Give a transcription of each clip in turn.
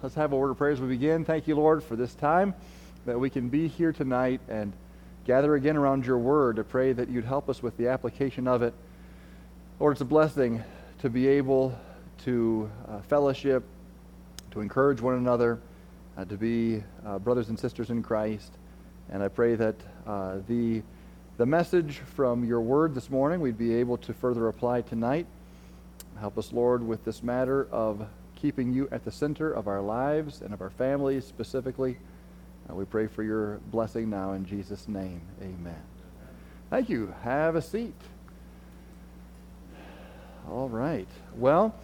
Let's have a word of prayer as we begin. Thank you, Lord, for this time that we can be here tonight and gather again around your word to pray that you'd help us with the application of it. Lord, it's a blessing to be able to uh, fellowship, to encourage one another, uh, to be uh, brothers and sisters in Christ. And I pray that uh, the, the message from your word this morning we'd be able to further apply tonight. Help us, Lord, with this matter of keeping you at the center of our lives and of our families specifically. Uh, we pray for your blessing now in Jesus' name. Amen. Thank you. Have a seat. All right. Well,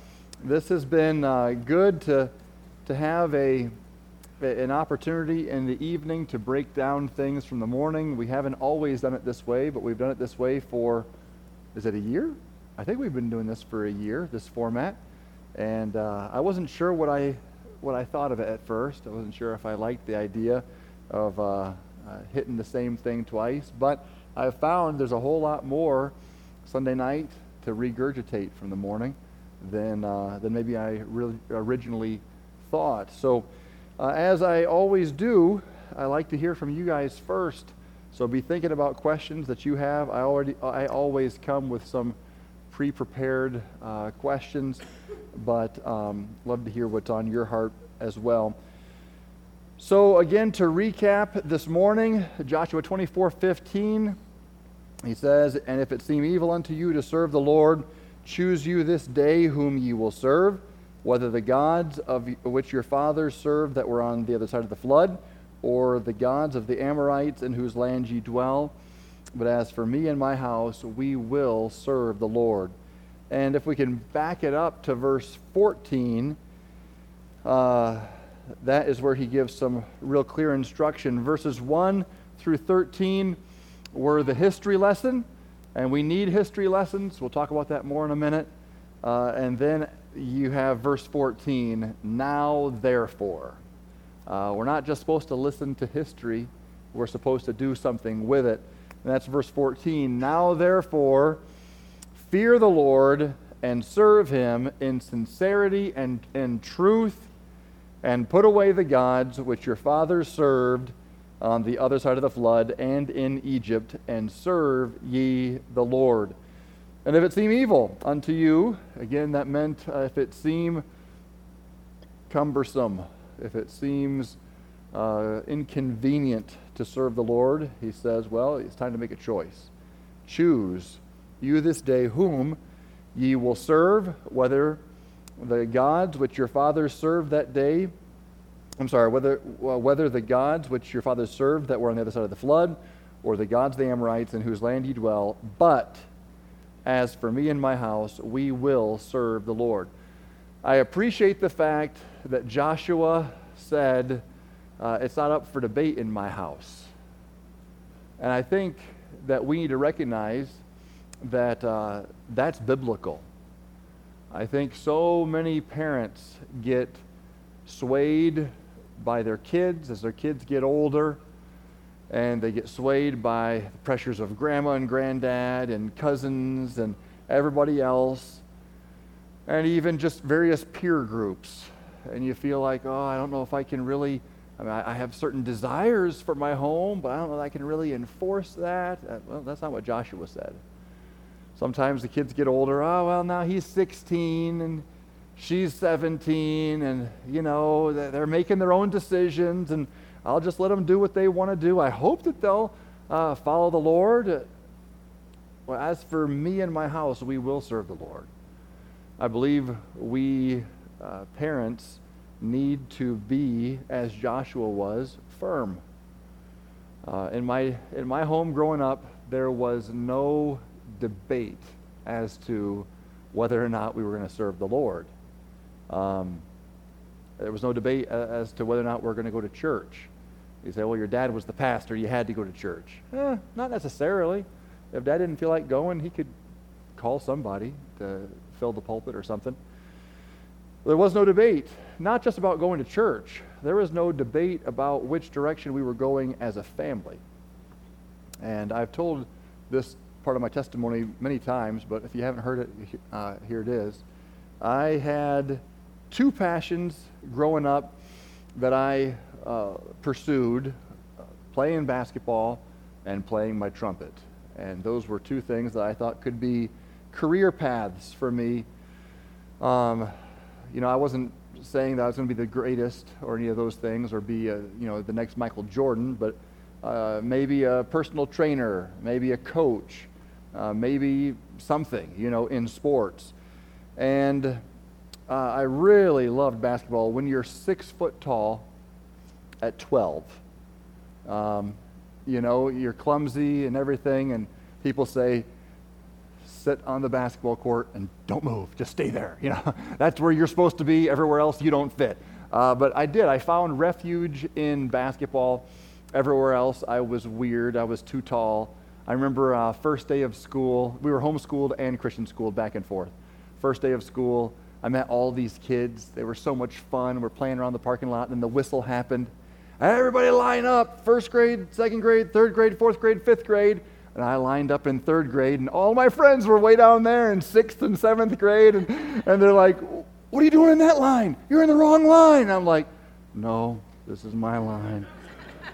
this has been uh, good to, to have a, an opportunity in the evening to break down things from the morning. We haven't always done it this way, but we've done it this way for, is it a year? I think we've been doing this for a year, this format. And uh, I wasn't sure what I, what I thought of it at first. I wasn't sure if I liked the idea of uh, uh, hitting the same thing twice. But I've found there's a whole lot more Sunday night to regurgitate from the morning than, uh, than maybe I really originally thought. So, uh, as I always do, I like to hear from you guys first. So be thinking about questions that you have. I already, I always come with some pre-prepared uh, questions, but um, love to hear what's on your heart as well. So again, to recap this morning, Joshua 24, 15, he says, And if it seem evil unto you to serve the Lord, choose you this day whom ye will serve, whether the gods of which your fathers served that were on the other side of the flood, or the gods of the Amorites in whose land ye dwell but as for me and my house, we will serve the Lord. And if we can back it up to verse 14, uh, that is where he gives some real clear instruction. Verses 1 through 13 were the history lesson, and we need history lessons. We'll talk about that more in a minute. Uh, and then you have verse 14, now therefore. Uh, we're not just supposed to listen to history, we're supposed to do something with it. And that's verse 14. Now, therefore, fear the Lord and serve him in sincerity and in truth, and put away the gods which your fathers served on the other side of the flood and in Egypt, and serve ye the Lord. And if it seem evil unto you, again, that meant uh, if it seem cumbersome, if it seems uh, inconvenient to serve the Lord, he says, well, it's time to make a choice. Choose you this day whom ye will serve, whether the gods which your fathers served that day, I'm sorry, whether, whether the gods which your fathers served that were on the other side of the flood, or the gods of the Amorites in whose land ye dwell, but as for me and my house, we will serve the Lord. I appreciate the fact that Joshua said, uh, it's not up for debate in my house. And I think that we need to recognize that uh, that's biblical. I think so many parents get swayed by their kids as their kids get older, and they get swayed by the pressures of grandma and granddad and cousins and everybody else, and even just various peer groups. And you feel like, oh, I don't know if I can really I mean, I, I, have certain desires for my home, but I don't know that I can really enforce that. Uh, well, that's not what Joshua said. Sometimes the kids get older. Oh, well, now he's 16 and she's 17, and, you know, they're making their own decisions, and I'll just let them do what they want to do. I hope that they'll uh, follow the Lord. Well, as for me and my house, we will serve the Lord. I believe we uh, parents need to be, as Joshua was, firm. Uh, in, my, in my home growing up, there was no debate as to whether or not we were going to serve the Lord. Um, there was no debate as to whether or not we are going to go to church. You say, well, your dad was the pastor, you had to go to church. Eh, not necessarily. If dad didn't feel like going, he could call somebody to fill the pulpit or something. There was no debate, not just about going to church. There was no debate about which direction we were going as a family. And I've told this part of my testimony many times, but if you haven't heard it, uh, here it is. I had two passions growing up that I uh, pursued uh, playing basketball and playing my trumpet. And those were two things that I thought could be career paths for me. Um, you know, I wasn't saying that I was going to be the greatest or any of those things or be, a, you know, the next Michael Jordan, but uh, maybe a personal trainer, maybe a coach, uh, maybe something, you know, in sports. And uh, I really loved basketball. When you're six foot tall at 12, um, you know, you're clumsy and everything, and people say, sit on the basketball court and don't move. Just stay there. You know, that's where you're supposed to be. Everywhere else, you don't fit. Uh, but I did. I found refuge in basketball. Everywhere else, I was weird. I was too tall. I remember uh, first day of school. We were homeschooled and Christian schooled back and forth. First day of school, I met all these kids. They were so much fun. We're playing around the parking lot, and the whistle happened. Everybody line up. First grade, second grade, third grade, fourth grade, fifth grade. And I lined up in third grade, and all my friends were way down there in sixth and seventh grade. And, and they're like, What are you doing in that line? You're in the wrong line. And I'm like, No, this is my line.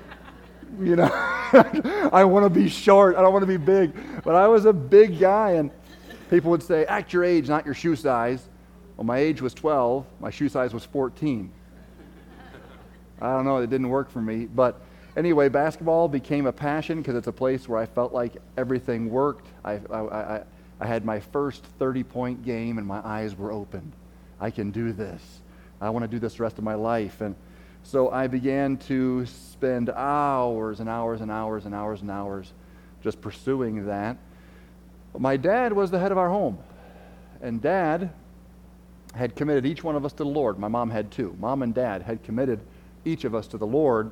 you know, I want to be short. I don't want to be big. But I was a big guy, and people would say, Act your age, not your shoe size. Well, my age was 12, my shoe size was 14. I don't know, it didn't work for me. But anyway, basketball became a passion because it's a place where I felt like everything worked. I, I, I, I had my first 30 point game and my eyes were opened. I can do this. I want to do this the rest of my life. And so I began to spend hours and hours and hours and hours and hours just pursuing that. My dad was the head of our home. And dad had committed each one of us to the Lord. My mom had too. Mom and dad had committed each of us to the Lord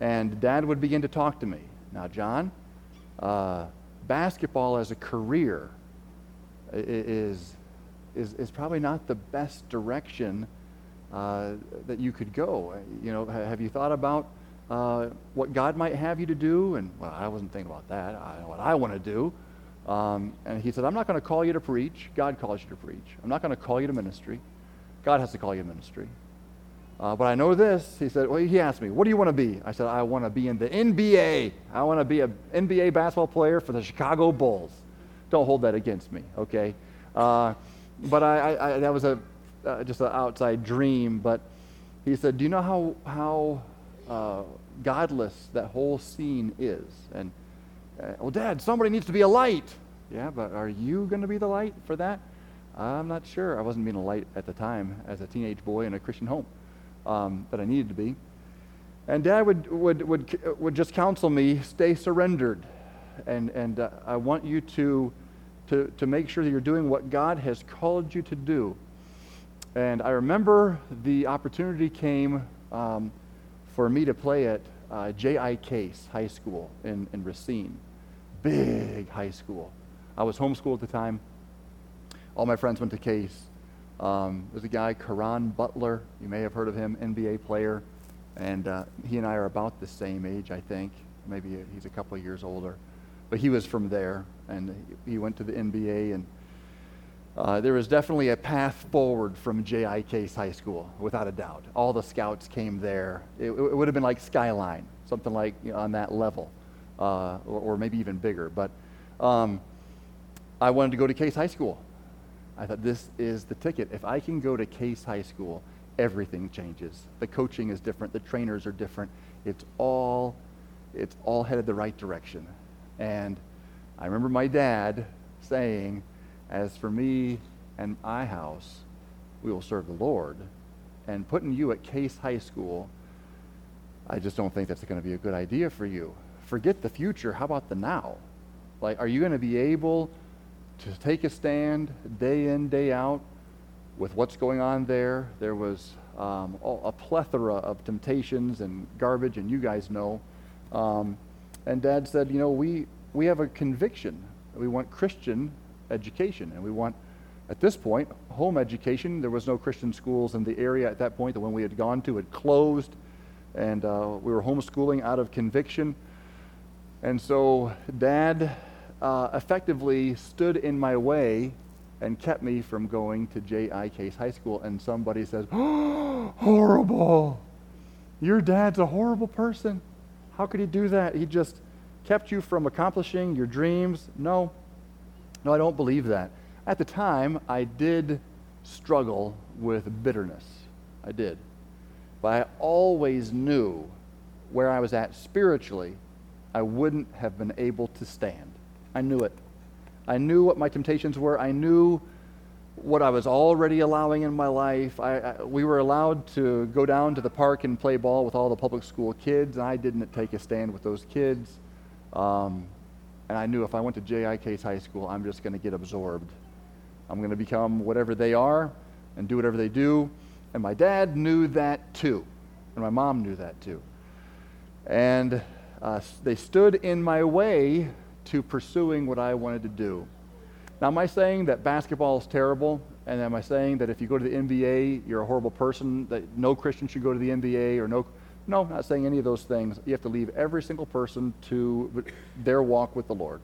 and dad would begin to talk to me. Now, John, uh, basketball as a career is, is, is probably not the best direction uh, that you could go. You know, have you thought about uh, what God might have you to do? And, well, I wasn't thinking about that. I know what I want to do. Um, and he said, I'm not going to call you to preach. God calls you to preach. I'm not going to call you to ministry. God has to call you to ministry. Uh, but I know this. He said, well, he asked me, what do you want to be? I said, I want to be in the NBA. I want to be an NBA basketball player for the Chicago Bulls. Don't hold that against me, okay? Uh, but I, I, I, that was a, uh, just an outside dream. But he said, do you know how, how uh, godless that whole scene is? And, uh, well, Dad, somebody needs to be a light. Yeah, but are you going to be the light for that? I'm not sure. I wasn't being a light at the time as a teenage boy in a Christian home um, that I needed to be. And Dad would, would, would, would just counsel me stay surrendered. And, and uh, I want you to, to, to make sure that you're doing what God has called you to do. And I remember the opportunity came um, for me to play at uh, J.I. Case High School in, in Racine. Big high school. I was homeschooled at the time. All my friends went to Case. Um, there's a guy, Caron Butler. You may have heard of him, NBA player. And uh, he and I are about the same age, I think. Maybe he's a couple of years older. But he was from there, and he went to the NBA. And uh, there was definitely a path forward from J.I. Case High School, without a doubt. All the scouts came there. It, it would have been like Skyline, something like you know, on that level, uh, or, or, maybe even bigger. But um, I wanted to go to Case High School. I thought, this is the ticket. If I can go to Case High School, everything changes. The coaching is different. The trainers are different. It's all, it's all headed the right direction. And I remember my dad saying, as for me and my house, we will serve the Lord. And putting you at Case High School, I just don't think that's going to be a good idea for you. Forget the future. How about the now? Like, are you going to be able to take a stand day in, day out with what's going on there. There was um, a plethora of temptations and garbage, and you guys know. Um, and Dad said, you know, we, we have a conviction. We want Christian education, and we want, at this point, home education. There was no Christian schools in the area at that point. The one we had gone to had closed, and uh, we were homeschooling out of conviction. And so Dad uh, effectively stood in my way and kept me from going to J.I. Case High School. And somebody says, oh, horrible. Your dad's a horrible person. How could he do that? He just kept you from accomplishing your dreams. No, no, I don't believe that. At the time, I did struggle with bitterness. I did. But I always knew where I was at spiritually, I wouldn't have been able to stand. I knew it. I knew what my temptations were. I knew what I was already allowing in my life. I, I, we were allowed to go down to the park and play ball with all the public school kids, and I didn't take a stand with those kids. Um, and I knew if I went to J.I. Case High School, I'm just going to get absorbed. I'm going to become whatever they are and do whatever they do. And my dad knew that too. And my mom knew that too. And uh, they stood in my way to pursuing what I wanted to do. Now, am I saying that basketball is terrible? And am I saying that if you go to the NBA, you're a horrible person, that no Christian should go to the NBA or no? No, not saying any of those things. You have to leave every single person to their walk with the Lord.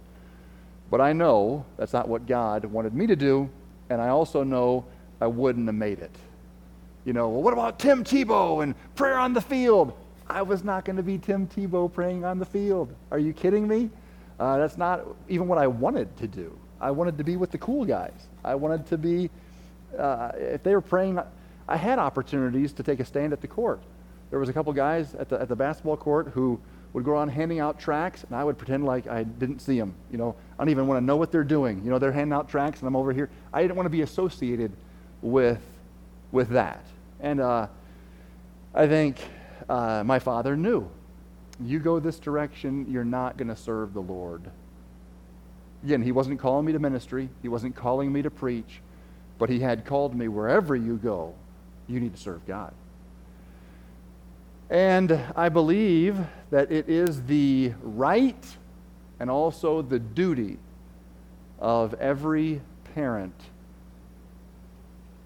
But I know that's not what God wanted me to do, and I also know I wouldn't have made it. You know, well, what about Tim Tebow and prayer on the field? I was not going to be Tim Tebow praying on the field. Are you kidding me? Uh, that's not even what I wanted to do. I wanted to be with the cool guys. I wanted to be, uh, if they were praying, I had opportunities to take a stand at the court. There was a couple guys at the, at the basketball court who would go around handing out tracts, and I would pretend like I didn't see them. You know, I don't even want to know what they're doing. You know, they're handing out tracts, and I'm over here. I didn't want to be associated with, with that. And uh, I think uh, my father knew. You go this direction, you're not going to serve the Lord. Again, he wasn't calling me to ministry, he wasn't calling me to preach, but he had called me wherever you go, you need to serve God. And I believe that it is the right and also the duty of every parent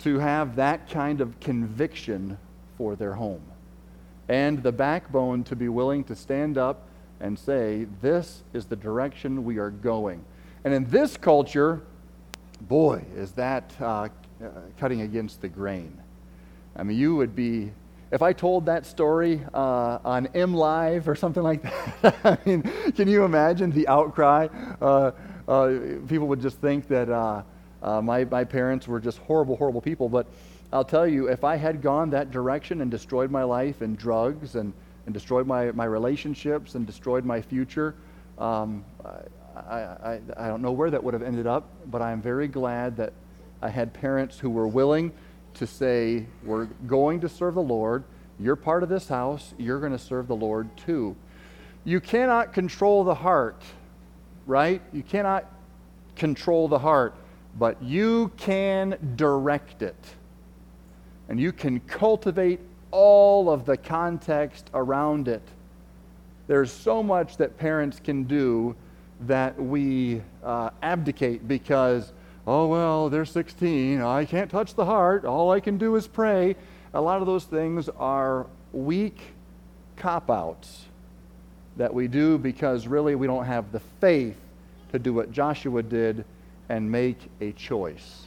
to have that kind of conviction for their home and the backbone to be willing to stand up and say, This is the direction we are going. And in this culture, boy, is that uh, uh, cutting against the grain. I mean, you would be, if I told that story uh, on M Live or something like that, I mean, can you imagine the outcry? Uh, uh people would just think that uh, my, my parents were just horrible, horrible people. But I'll tell you, if I had gone that direction and destroyed my life in drugs and, and destroyed my, my relationships and destroyed my future, um, I, I, I don't know where that would have ended up, but I am very glad that I had parents who were willing to say, We're going to serve the Lord. You're part of this house. You're going to serve the Lord too. You cannot control the heart, right? You cannot control the heart, but you can direct it and you can cultivate all of the context around it. There's so much that parents can do that we uh, abdicate because, oh, well, they're 16. I can't touch the heart. All I can do is pray. A lot of those things are weak cop outs that we do because really we don't have the faith to do what Joshua did and make a choice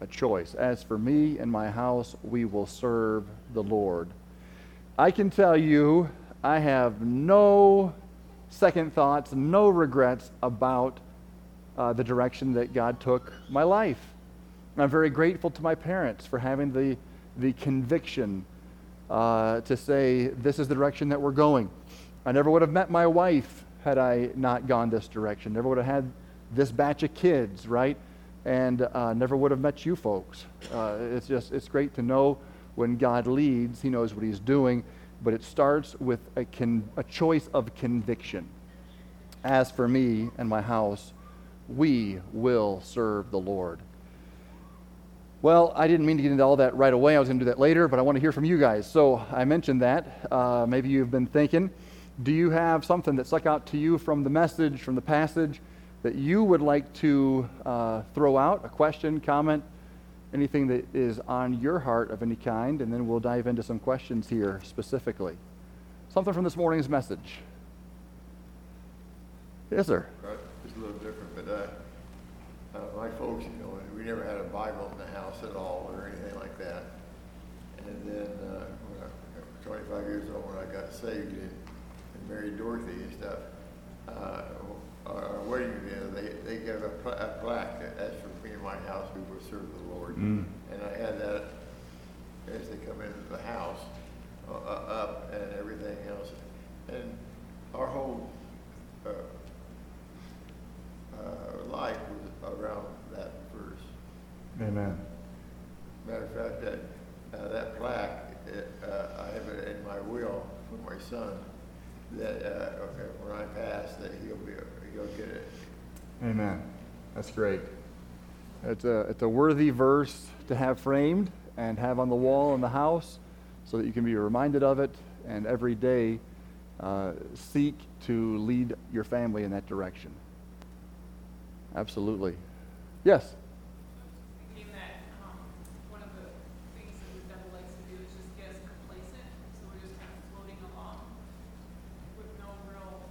a choice. As for me and my house, we will serve the Lord. I can tell you, I have no second thoughts, no regrets about uh, the direction that God took my life. I'm very grateful to my parents for having the, the conviction uh, to say, this is the direction that we're going. I never would have met my wife had I not gone this direction. Never would have had this batch of kids, right? And uh, never would have met you folks. Uh, it's just, it's great to know when God leads, He knows what He's doing, but it starts with a, con- a choice of conviction. As for me and my house, we will serve the Lord. Well, I didn't mean to get into all that right away. I was going to do that later, but I want to hear from you guys. So I mentioned that. Uh, maybe you've been thinking, do you have something that stuck out to you from the message, from the passage? That you would like to uh, throw out, a question, comment, anything that is on your heart of any kind, and then we'll dive into some questions here specifically. Something from this morning's message. Yes, sir. It's a little different, but uh, uh, my folks, you know, we never had a Bible in the house at all or anything like that. And then uh, 25 saved and, and married Dorothy and stuff, uh, wedding, you know, they, they gave a, pla- a plaque that that's for me and my house, we will serve the Lord. Mm. And I had that as they come into the house, uh, uh, up and everything else. And our whole, uh, uh, life was around that verse. Amen. Matter of fact, that, uh, that plaque, it, uh, I have it in my will for my son, that, uh, okay, when I pass, that he'll be, he'll get it. Amen. That's great. It's a, it's a worthy verse to have framed and have on the wall in the house so that you can be reminded of it and every day uh, seek to lead your family in that direction. Absolutely. Yes? thinking that, um, one of the things that the devil likes to do is just get us complacent, so we're just kind of floating along with no real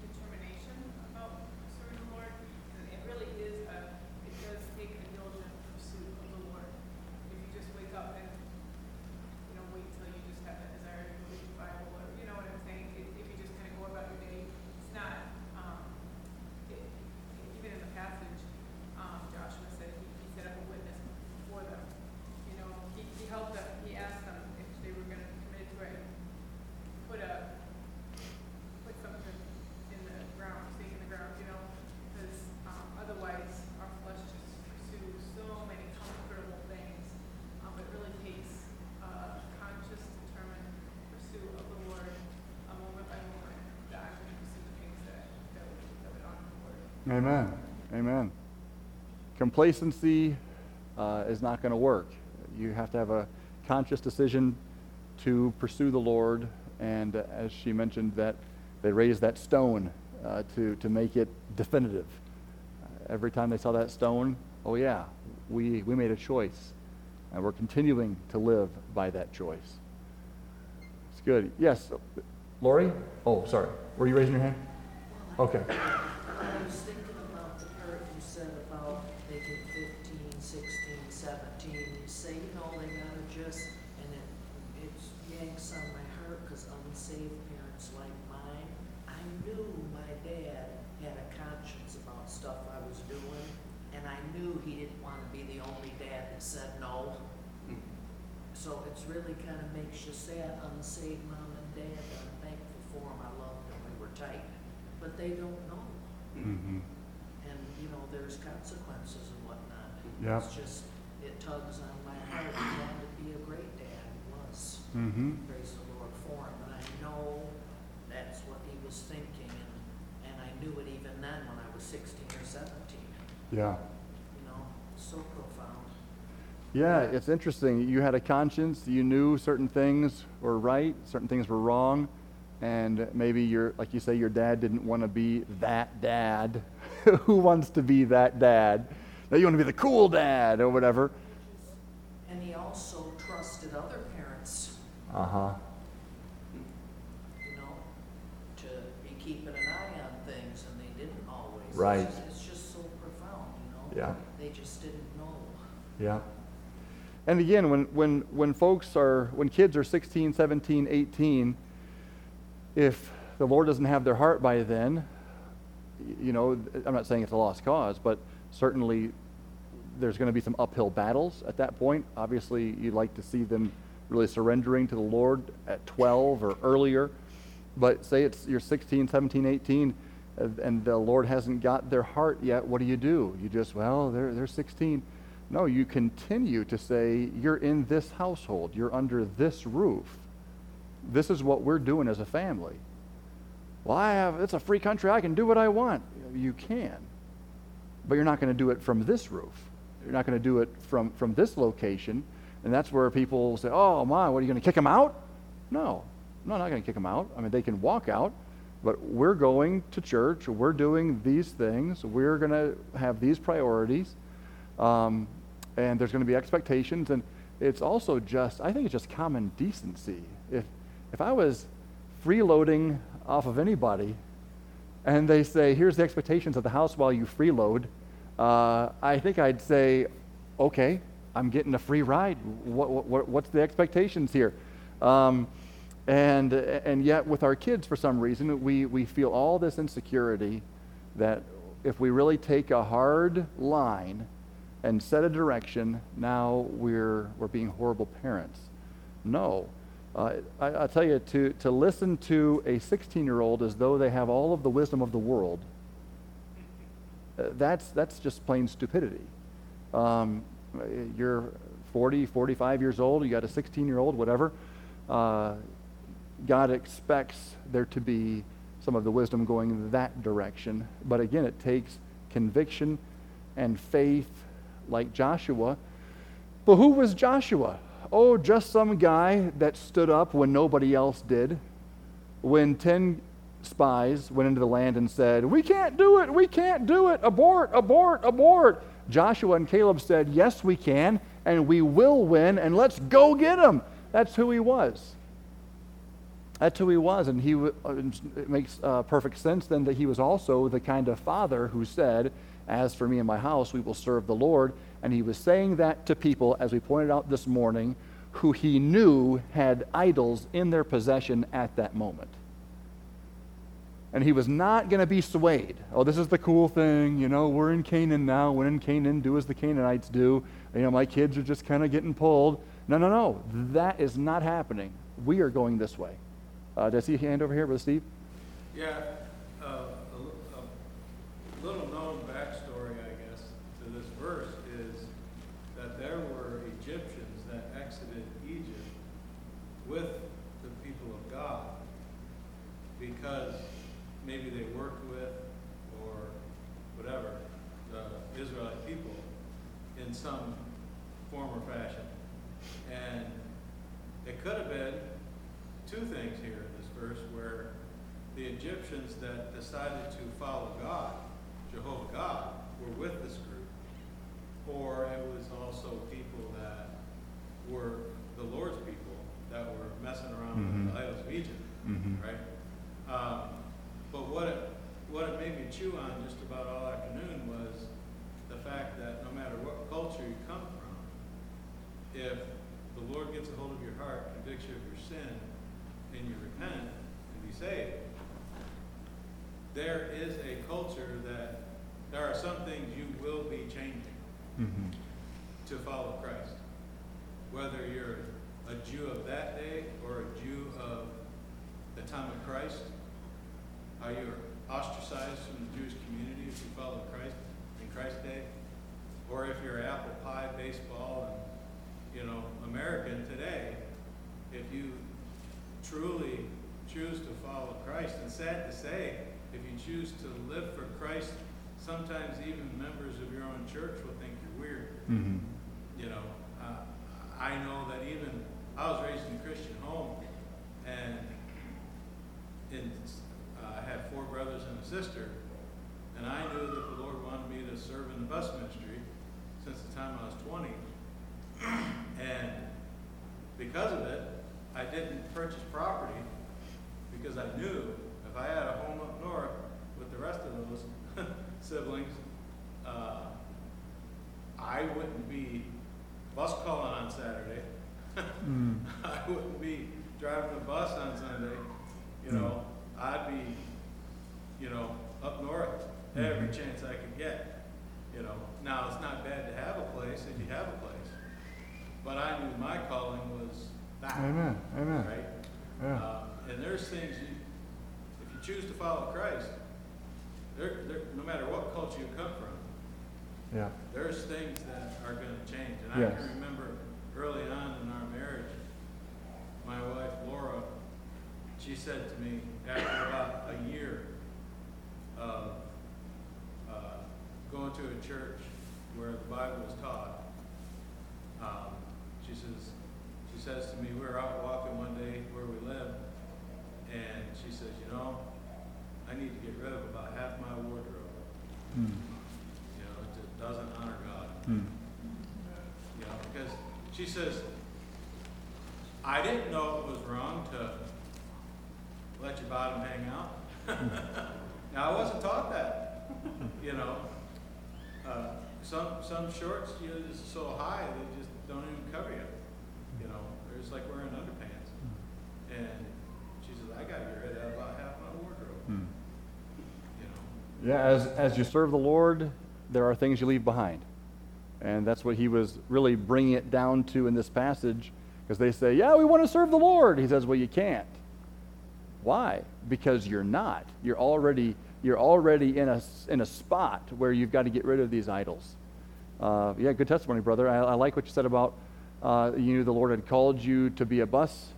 determination about serving the Lord. And it really is a, it does take a diligent pursuit of the Lord. If you just wake up and, you know, wait till you just have that desire to read the Bible, or, you know what I'm saying? If, if you just kind of go about your day, it's not, um, it, even in the passage, um, Joshua said he, he set up a witness for them. You know, he, he helped them, he asked them if they were gonna be committed to it, and put a, put something in the ground, stake in the ground, you know? Because, um, otherwise, our flesh just pursues so many comfortable things. Um, it really takes, uh, conscious, determined pursuit of the Lord, um, moment by moment, to actually pursue the things that, that would, that would honor the Lord. Amen. Amen. Complacency uh, is not going to work. You have to have a conscious decision to pursue the Lord, and uh, as she mentioned, that they raised that stone uh, to to make it definitive. Every time they saw that stone, oh yeah, we we made a choice, and we're continuing to live by that choice. It's good. Yes, Lori. Oh, sorry. Were you raising your hand? Okay. I was thinking about the part you said about they get fifteen, sixteen, seventeen, you say, you know, they gotta just, and it, it yanks on my heart, cause unsaved parents like mine, I knew my dad had a conscience about stuff I was doing, and I knew he didn't wanna be the only dad that said no. So it's really kinda makes you sad, unsaved mom and dad, I'm thankful for them, I love them, we were tight, but they don't know. Mm-hmm. And, you know, there's consequences and whatnot. Yeah. It's just, it tugs on my heart. He wanted to be a great dad, he was. Mm-hmm. Praise the Lord for him. And I know that's what he was thinking, and, and I knew it even then when I was sixteen or seventeen, Yeah. you know, so profound. Yeah, it's interesting. You had a conscience. You knew certain things were right, certain things were wrong, and maybe your, like you say, your dad didn't want to be that dad. Who wants to be that dad? Now you want to be the cool dad or whatever. And he also trusted other parents, Uh huh. you know, to be keeping an eye on things, and they didn't always. It's Right. just- It's just so profound, you know? Yeah. They just didn't know. Yeah. And again, when, when, when folks are, when kids are 16, 17, 18, if the Lord doesn't have their heart by then, you know, I'm not saying it's a lost cause, but certainly there's going to be some uphill battles at that point. Obviously, you'd like to see them really surrendering to the Lord at 12 or earlier. But say it's you're 16, 17, 18, uh, and the Lord hasn't got their heart yet. What do you do? You just, well, they're, they're 16. No, you continue to say, you're in this household, you're under this roof. This is what we're doing as a family. Well, I have, it's a free country, I can do what I want. You can. But you're not going to do it from this roof. You're not going to do it from, from this location. And that's where people say, oh, my, what are you going to kick them out? No, no, not going to kick them out. I mean, they can walk out, but we're going to church. We're doing these things. We're going to have these priorities. Um, and there's going to be expectations. And it's also just, I think it's just common decency. If, if I was freeloading off of anybody and they say, here's the expectations of the house while you freeload, uh, I think I'd say, okay, I'm getting a free ride. What, what, what's the expectations here? Um, And, and yet, with our kids, for some reason, we, we feel all this insecurity that if we really take a hard line and set a direction, now we're, we're being horrible parents. No. Uh, I, I'll tell you, to, to listen to a 16 year old as though they have all of the wisdom of the world, uh, that's, that's just plain stupidity. Um, you're 40, 45 years old, you got a 16 year old, whatever. Uh, God expects there to be some of the wisdom going that direction. But again, it takes conviction and faith like Joshua. But who was Joshua? Oh, just some guy that stood up when nobody else did. When 10 spies went into the land and said, We can't do it, we can't do it, abort, abort, abort. Joshua and Caleb said, Yes, we can, and we will win, and let's go get them. That's who he was. That's who he was, and he uh, it makes uh, perfect sense then that he was also the kind of father who said, "As for me and my house, we will serve the Lord." And he was saying that to people, as we pointed out this morning, who he knew had idols in their possession at that moment. And he was not going to be swayed. Oh, this is the cool thing. You know, we're in Canaan now. We're in Canaan. Do as the Canaanites do. You know, my kids are just kind of getting pulled. No, no, no. That is not happening. We are going this way. Uh, does he hand over here, Brother Steve? Yeah, little known backstory, I guess, to this verse is that there were Egyptians that exited Egypt with the people of God because maybe they worked with or whatever the Israelite people in some form or fashion. And it could have been two things here in this verse where the Egyptians that decided to follow God, Jehovah God, were with this group. Or it was also people that were the Lord's people that were messing around Mhm. with the idols of Egypt, Mhm. right? Um, but what it, what it made me chew on just about all afternoon was the fact that no matter what culture you come from, if the Lord gets a hold of your heart, convicts you of your sin, and you repent and be saved, there is a culture that there are some things you will be changing Mm-hmm. to follow Christ. Whether you're a Jew of that day or a Jew of the time of Christ, are you ostracized from the Jewish community if you follow Christ in Christ's day? Or if you're apple pie, baseball, and, you know, American today, if you truly choose to follow Christ, and sad to say, if you choose to live for Christ, sometimes even members of your own church will think you're weird. Mm-hmm. You know, uh, I know that even I was raised in a Christian home, and in, uh, I had four brothers and a sister, and I knew that the Lord wanted me to serve in the bus ministry since the time I was 20. And because of it, I didn't purchase property because I knew if I had a home up north with the rest of those siblings, uh, I wouldn't be bus calling on Saturday. Mm. I wouldn't be driving the bus on Sunday. You know, I'd be, you know, up north every Mhm. chance I could get. You know, now it's not bad to have a place if you have a place, but I knew my calling was that. Amen. Amen. Right? Yeah. Uh, and there's things you, if you choose to follow Christ, there, there, no matter what culture you come from, Yeah. there's things that are going to change. And I Yes. can remember early on in our marriage, my wife Laura, she said to me after about a year of uh, going to a church where the Bible was taught, um, she says, she says to me, we were out walking one day where we live, and she says, you know, I need to get rid of about half my wardrobe. Mm. You know, it just doesn't honor God. Mm. You know, because she says, I didn't know it was wrong to let your bottom hang out. now, I wasn't taught that. You know, uh, some some shorts you know, just so high they just don't even cover you. You know, they're just like wearing underpants. And Yeah, as, as you serve the Lord, there are things you leave behind. And that's what he was really bringing it down to in this passage because they say, Yeah, we want to serve the Lord. He says, Well, you can't. Why? Because you're not. You're already, you're already in, a, in a spot where you've got to get rid of these idols. Uh, yeah, good testimony, brother. I, I, like what you said about uh, you knew the Lord had called you to be a bus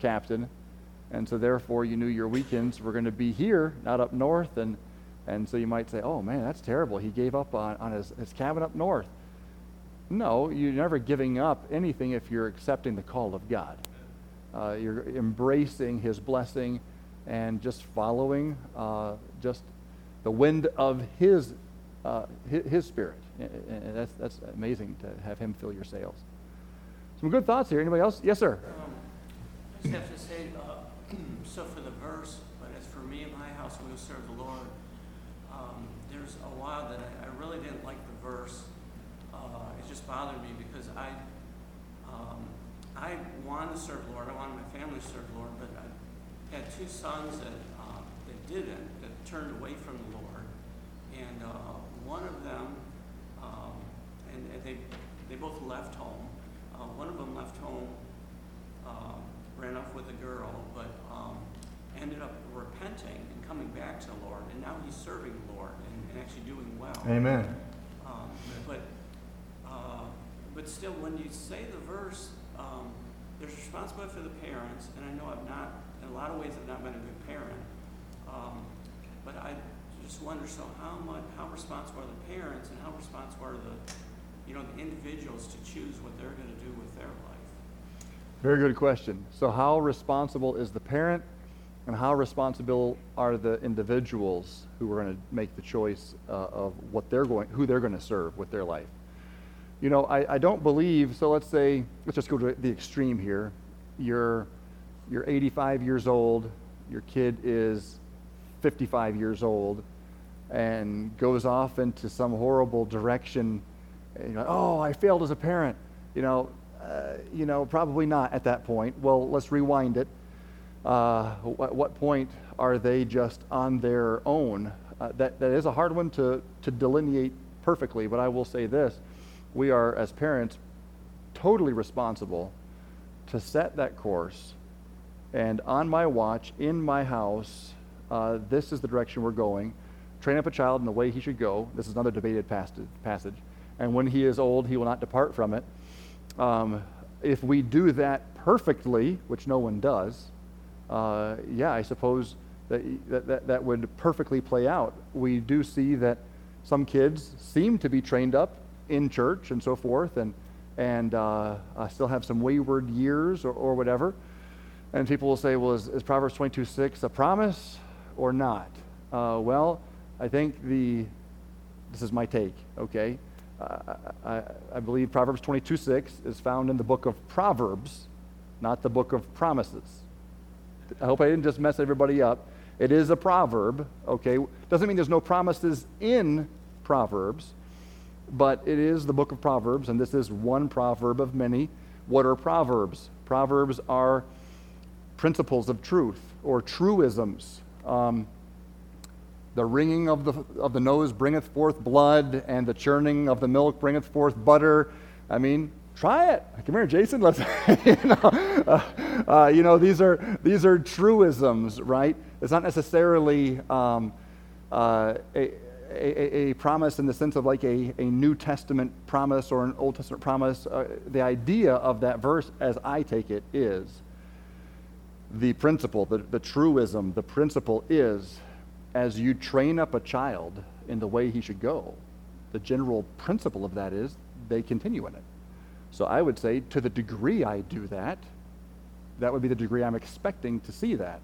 captain, and so therefore you knew your weekends were going to be here, not up north. And, and so you might say, oh man, that's terrible. He gave up on, on his, his cabin up north. No, you're never giving up anything if you're accepting the call of God. Uh, you're embracing his blessing and just following uh, just the wind of his, uh, his, his, spirit. And that's, that's amazing to have him fill your sails. Some good thoughts here. Anybody else? Yes, sir. Um, I just have to say, uh, so for the verse, but as for me and my house, we will serve the Lord. Um, there's a while that I, I, really didn't like the verse. Uh, it just bothered me because I um, I want to serve Lord. I wanted my family to serve Lord, but I had two sons that, uh, that didn't, that turned away from the Lord. And uh, one of them, um, and, and, they, they both left home. Uh, one of them left home, um, ran off with a girl, but um, ended up repenting coming back to the Lord. And now he's serving the Lord and, and actually doing well. Amen. Um, but, uh, but still, when you say the verse, um, there's responsibility for the parents, and I know I've not, in a lot of ways, I've not been a good parent. Um, but I just wonder, so how much, how responsible are the parents, and how responsible are the, you know, the individuals to choose what they're going to do with their life? Very good question. So, how responsible is the parent, and how responsible are the individuals who are going to make the choice uh, of what they're going, who they're going to serve with their life? you know, I, I don't believe, so let's say, let's just go to the extreme here. You're, you're 85 years old, your kid is 55 years old, and goes off into some horrible direction. You oh, I failed as a parent. You know, uh, you know, probably not at that point. Well, let's rewind it. Uh, at what point are they just on their own? Uh, that, that is a hard one to, to delineate perfectly, but I will say this we are, as parents, totally responsible to set that course. And on my watch, in my house, uh, this is the direction we're going. Train up a child in the way he should go. This is another debated passage. And when he is old, he will not depart from it. Um, if we do that perfectly, which no one does, uh, yeah, I suppose that, that, that, would perfectly play out. We do see that some kids seem to be trained up in church and so forth, and, and uh, I still have some wayward years or, or whatever. And people will say, well, is, is Proverbs 22 6 a promise or not? Uh, well, I think the, this is my take, okay? Uh, I, I believe Proverbs 22 6 is found in the book of Proverbs, not the book of promises. I hope I didn't just mess everybody up. It is a proverb, okay? Doesn't mean there's no promises in Proverbs, but it is the book of Proverbs, and this is one proverb of many. What are proverbs? Proverbs are principles of truth or truisms. Um, the wringing of the, of the nose bringeth forth blood, and the churning of the milk bringeth forth butter. I mean, try it. Come here, Jason. Let's, you know, uh, uh, you know these are these are truisms, right? It's not necessarily um, uh, a, a, a, promise in the sense of like a, a New Testament promise or an Old Testament promise. Uh, the idea of that verse, as I take it, is the principle, the, the truism, the principle is as you train up a child in the way he should go, the general principle of that is they continue in it. So I would say, to the degree I do that, that would be the degree I'm expecting to see that.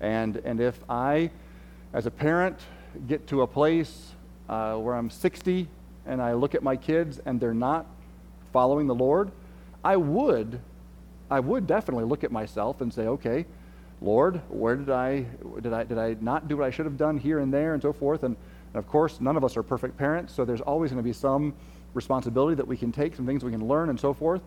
And, and if I, as a parent, get to a place uh, where I'm 60 and I look at my kids and they're not following the Lord, I would, I would definitely look at myself and say, okay, Lord, where did I, did I, did I not do what I should have done here and there and so forth? And, and of course, none of us are perfect parents, so there's always going to be some responsibility that we can take, some things we can learn and so forth.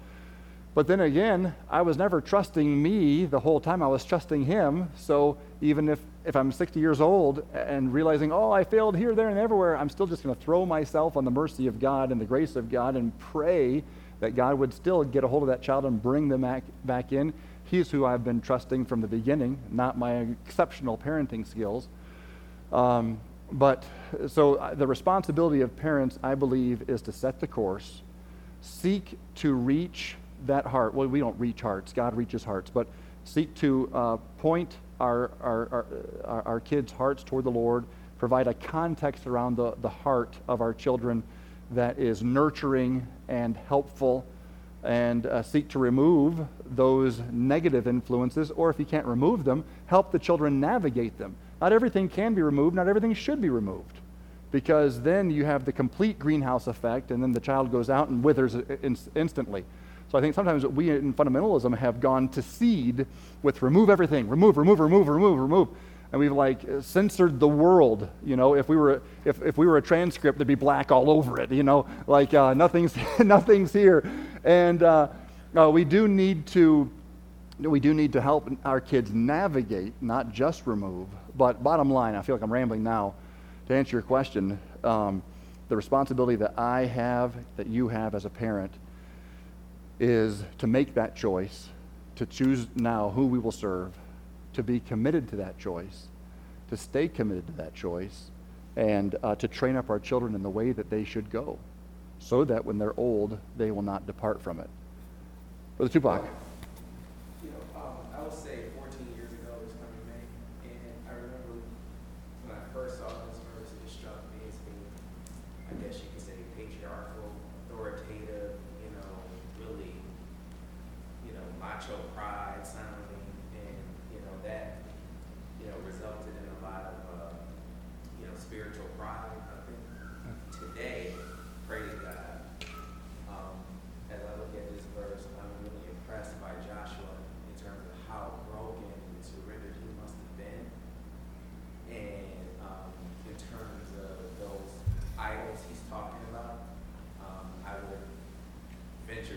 But then again, I was never trusting me the whole time. I was trusting him. So even if, if I'm 60 years old and realizing, oh, I failed here, there, and everywhere, I'm still just going to throw myself on the mercy of God and the grace of God and pray that God would still get a hold of that child and bring them back, back in. He's who I've been trusting from the beginning, not my exceptional parenting skills. Um, but so uh, the responsibility of parents, I believe, is to set the course, seek to reach that heart. Well, we don't reach hearts, God reaches hearts, but seek to uh, point our, our, our, our, kids' hearts toward the Lord, provide a context around the, the heart of our children that is nurturing and helpful, and uh, seek to remove those negative influences, or if you can't remove them, help the children navigate them. Not everything can be removed, not everything should be removed because then you have the complete greenhouse effect, and then the child goes out and withers in- instantly. So I think sometimes we in fundamentalism have gone to seed with remove everything, remove, remove, remove, remove, remove. And we've like censored the world. You know, if we were if, if we were a transcript, there'd be black all over it. You know, like uh, nothing's nothing's here. And uh, uh, we do need to we do need to help our kids navigate, not just remove. But bottom line, I feel like I'm rambling now. To answer your question, um, the responsibility that I have, that you have as a parent, is to make that choice, to choose now who we will serve, to be committed to that choice, to stay committed to that choice, and uh, to train up our children in the way that they should go, so that when they're old, they will not depart from it. Brother Tupac.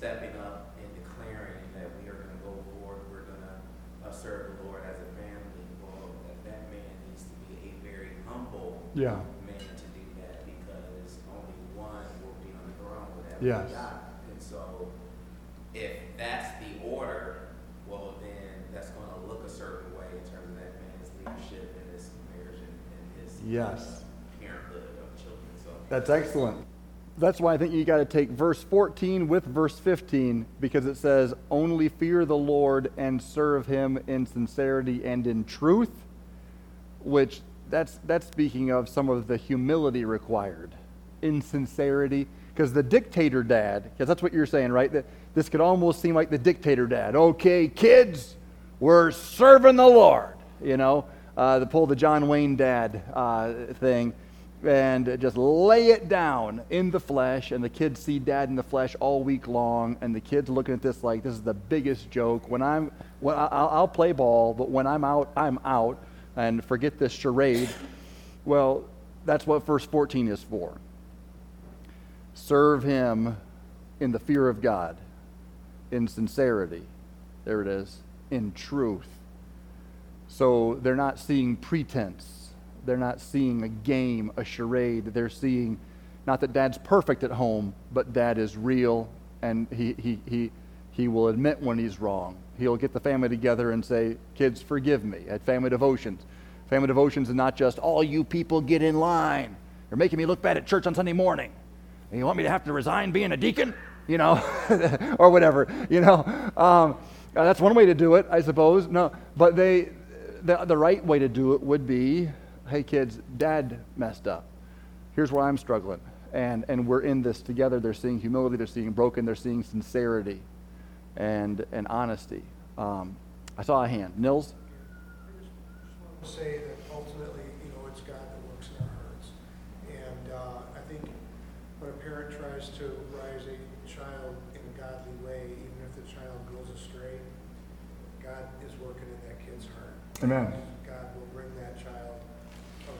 Stepping up and declaring that we are going to go forward, we're going to uh, serve the Lord as a family, well, that, that man needs to be a very humble yeah. man to do that because only one will be on the throne with that yes. God. And so if that's the order, well, then that's going to look a certain way in terms of that man's leadership in his marriage and, and his yes. parenthood of children. So That's excellent that's why I think you got to take verse 14 with verse 15 because it says, Only fear the Lord and serve him in sincerity and in truth, which that's, that's speaking of some of the humility required insincerity. Because the dictator dad, because that's what you're saying, right? That this could almost seem like the dictator dad. Okay, kids, we're serving the Lord, you know, uh, the pull the John Wayne dad uh, thing and just lay it down in the flesh. And the kids see dad in the flesh all week long, and the kids looking at this like this is the biggest joke. When I'm, when I'll, I'll play ball, but when I'm out, I'm out, and forget this charade. Well, that's what verse 14 is for. Serve him in the fear of God, in sincerity. There it is, in truth. So they're not seeing pretense they're not seeing a game, a charade. They're seeing not that dad's perfect at home, but dad is real and he, he, he, he will admit when he's wrong. He'll get the family together and say, Kids, forgive me at family devotions. Family devotions is not just, All you people get in line. You're making me look bad at church on Sunday morning. You want me to have to resign being a deacon? You know, or whatever, you know. Um, that's one way to do it, I suppose. No, but they, the, the right way to do it would be hey kids, dad messed up. Here's where I'm struggling. And, and we're in this together. They're seeing humility, they're seeing broken, they're seeing sincerity. And, and honesty. Um, I saw a hand. Nils? I just want to say that ultimately, you know, it's God that works in our hearts. And uh, I think when a parent tries to raise a child in a godly way, even if the child goes astray, God is working in that kid's heart. Amen. God will bring that child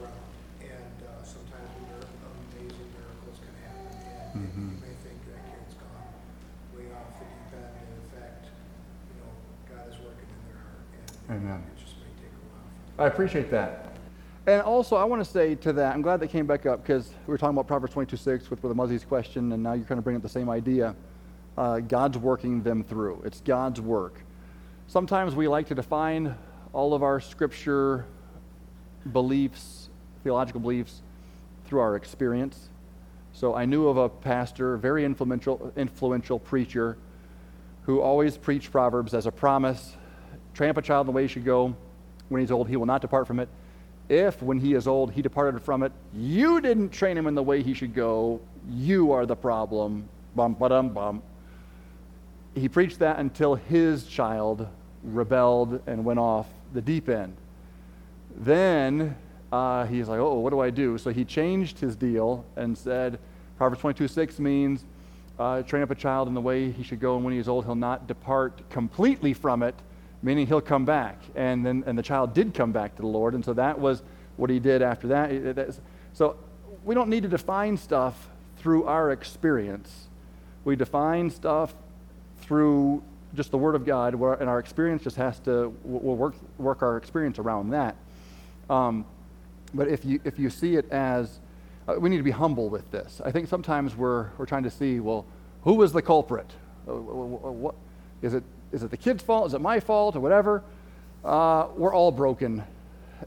around. And uh, sometimes mir- amazing miracles can happen. And Mhm. you may think that kid's gone way off the deep end. And in fact, you know, God is working in their heart. And Amen. it just may take a while. I appreciate that. And also, I want to say to that, I'm glad that came back up because we were talking about Proverbs 22 6 with, with Muzzy's question, and now you're kind of bringing up the same idea. Uh, God's working them through, it's God's work. Sometimes we like to define all of our scripture beliefs, theological beliefs, through our experience. So I knew of a pastor, very influential, influential preacher, who always preached Proverbs as a promise train up a child in the way he should go. When he's old, he will not depart from it. If, when he is old, he departed from it, you didn't train him in the way he should go, you are the problem. Bum, ba-dum, bum. He preached that until his child rebelled and went off the deep end. Then uh, he's like, oh, what do I do? So he changed his deal and said, Proverbs 22 6 means uh, train up a child in the way he should go, and when he is old, he'll not depart completely from it, meaning he'll come back. And then and the child did come back to the Lord, and so that was what he did after that. So we don't need to define stuff through our experience. We define stuff through just the Word of God, and our experience just has to, we'll work, work our experience around that. Um, but if you, if you see it as, uh, we need to be humble with this. I think sometimes we're, we're trying to see, well, who was the culprit? Uh, wh- wh- what, is, it, is it the kid's fault? Is it my fault or whatever? Uh, we're all broken.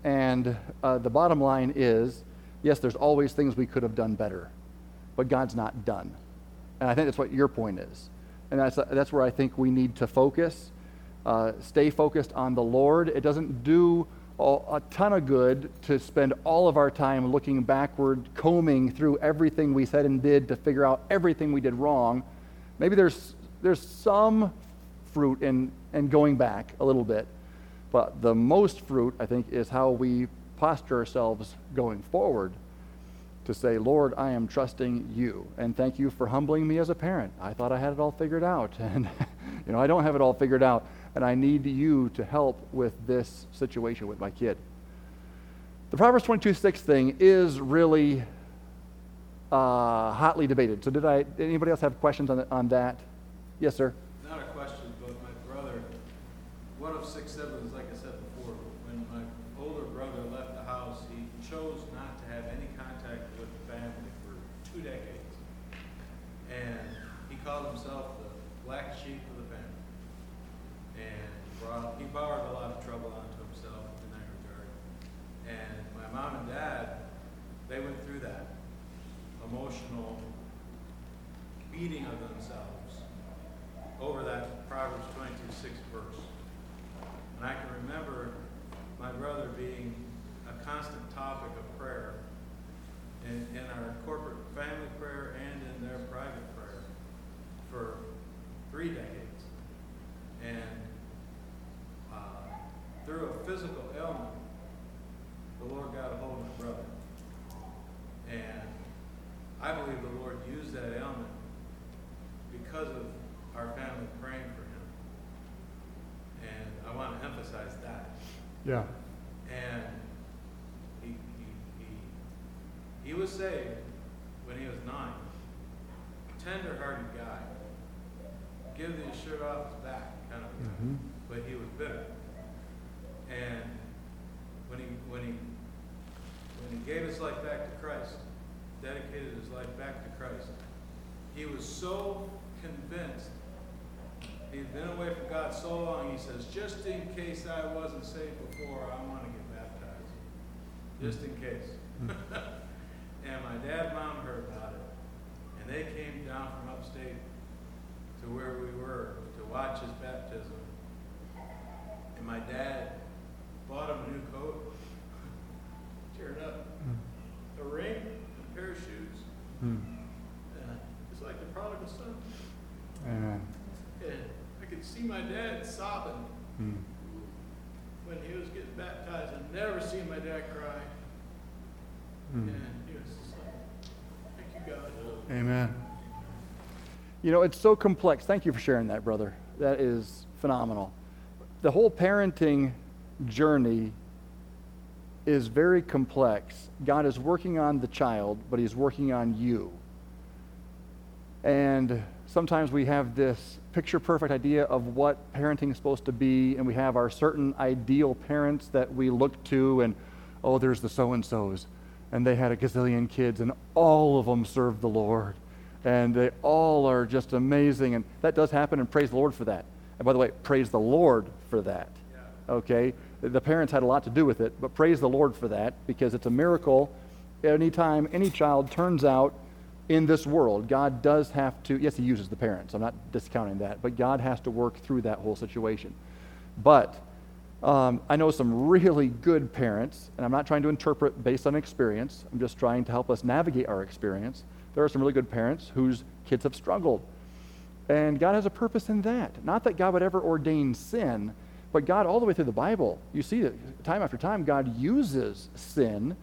And uh, the bottom line is yes, there's always things we could have done better, but God's not done. And I think that's what your point is. And that's, that's where I think we need to focus. Uh, stay focused on the Lord. It doesn't do a, a ton of good to spend all of our time looking backward, combing through everything we said and did to figure out everything we did wrong. Maybe there's, there's some fruit and, in going back a little bit. But the most fruit, I think, is how we posture ourselves going forward to say, Lord, I am trusting you. And thank you for humbling me as a parent. I thought I had it all figured out. And, you know, I don't have it all figured out. And I need you to help with this situation with my kid. The Proverbs 22 6 thing is really uh, hotly debated. So, did I, anybody else have questions on, on that? Yes, sir. Not a question, but my brother, one of six siblings, like I said before, when my older brother left the house, he chose not to have any contact with the family for two decades. And he called himself the black sheep of the family. And brought, he borrowed a lot of trouble onto himself in that regard. And my mom and dad, they went through that emotional beating of themselves over that Proverbs 22, 6 verse. And I can remember my brother being a constant topic of prayer in, in our corporate family prayer and in their private prayer for three decades. And uh, through a physical ailment, the Lord got a hold of my brother. And I believe the Lord used that ailment because of our family praying for I want to emphasize that. Yeah. And he, he, he, he was saved when he was nine. Tender-hearted guy. Give the shirt off his back kind of a guy. Mhm. But he was bitter. And when he, when he, when he gave his life back to Christ, dedicated his life back to Christ, he was so convinced He'd been away from God so long, he says, just in case I wasn't saved before, I want to get baptized. Just in case. and my dad and mom heard about it. And they came down from upstate to where we were to watch his baptism. And my dad bought him a new coat, cheered up, a ring, a pair of shoes. Hmm. Uh, it's like the prodigal son. Amen. And could see my dad sobbing mm. when he was getting baptized. I've never seen my dad cry. Mm. And he was just like, thank you, God. Amen. You know, it's so complex. Thank you for sharing that, brother. That is phenomenal. The whole parenting journey is very complex. God is working on the child, but He's working on you. And sometimes we have this picture perfect idea of what parenting is supposed to be, and we have our certain ideal parents that we look to, and oh, there's the so and so's, and they had a gazillion kids, and all of them served the Lord, and they all are just amazing, and that does happen, and praise the Lord for that. And by the way, praise the Lord for that. Okay? The parents had a lot to do with it, but praise the Lord for that because it's a miracle anytime any child turns out in this world. God does have to, yes, He uses the parents. I'm not discounting that, but God has to work through that whole situation. But um, I know some really good parents, and I'm not trying to interpret based on experience. I'm just trying to help us navigate our experience. There are some really good parents whose kids have struggled. And God has a purpose in that. Not that God would ever ordain sin, but God, all the way through the Bible, you see that time after time, God uses sin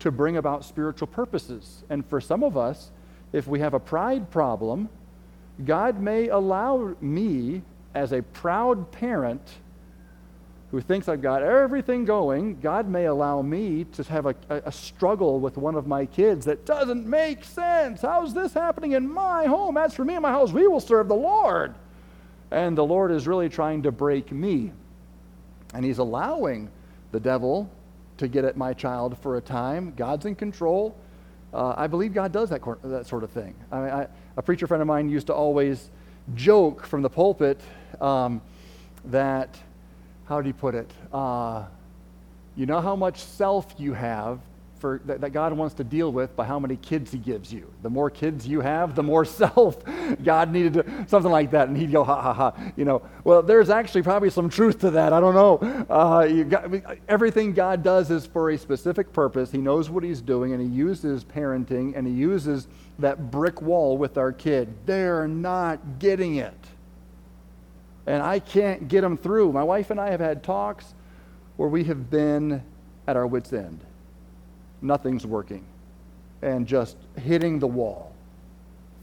to bring about spiritual purposes. And for some of us, if we have a pride problem, God may allow me, as a proud parent who thinks I've got everything going, God may allow me to have a, a, struggle with one of my kids that doesn't make sense. How's this happening in my home? As for me and my house, we will serve the Lord. And the Lord is really trying to break me. And He's allowing the devil to get at my child for a time. God's in control. Uh, I believe God does that, that sort of thing. I mean, I, a preacher friend of mine used to always joke from the pulpit um, that how do you put it? Uh, you know how much self you have for, that, that, God wants to deal with by how many kids he gives you. The more kids you have, the more self God needed to, something like that. And he'd go, ha, ha, ha. You know, well, there's actually probably some truth to that. I don't know. Uh, got, everything God does is for a specific purpose. He knows what he's doing, and he uses parenting, and he uses that brick wall with our kid. They're not getting it and I can't get them through. My wife and I have had talks where we have been at our wits' end. Nothing's working. And just hitting the wall.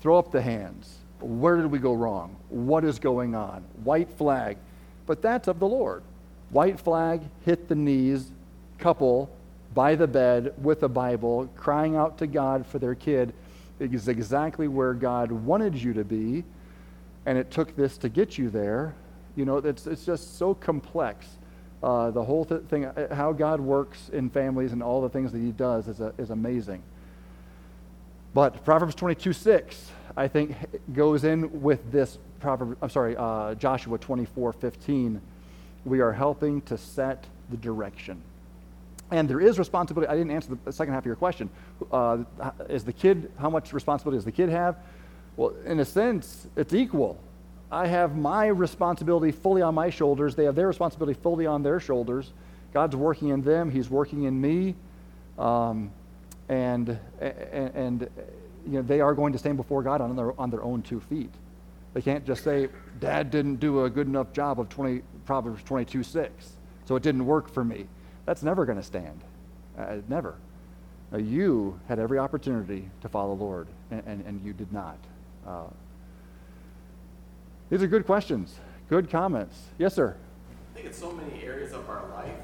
Throw up the hands. Where did we go wrong? What is going on? White flag. But that's of the Lord. White flag, hit the knees, couple by the bed with a Bible, crying out to God for their kid is exactly where God wanted you to be and it took this to get you there. You know, it's, it's just so complex. Uh, the whole th- thing, uh, how God works in families and all the things that He does is, a, is amazing. But Proverbs 22 6, I think, goes in with this proverb. I'm sorry, uh, Joshua 24 15. We are helping to set the direction. And there is responsibility. I didn't answer the second half of your question. Uh, is the kid, how much responsibility does the kid have? Well, in a sense, it's equal. I have my responsibility fully on my shoulders. They have their responsibility fully on their shoulders. God's working in them. He's working in me. Um, and, and, and, you know, they are going to stand before God on their, on their own two feet. They can't just say, Dad didn't do a good enough job of 20, Proverbs 22 6, so it didn't work for me. That's never going to stand. Uh, never. Now, you had every opportunity to follow the Lord, and, and, and you did not. Uh, these are good questions, good comments. Yes, sir. I think in so many areas of our life,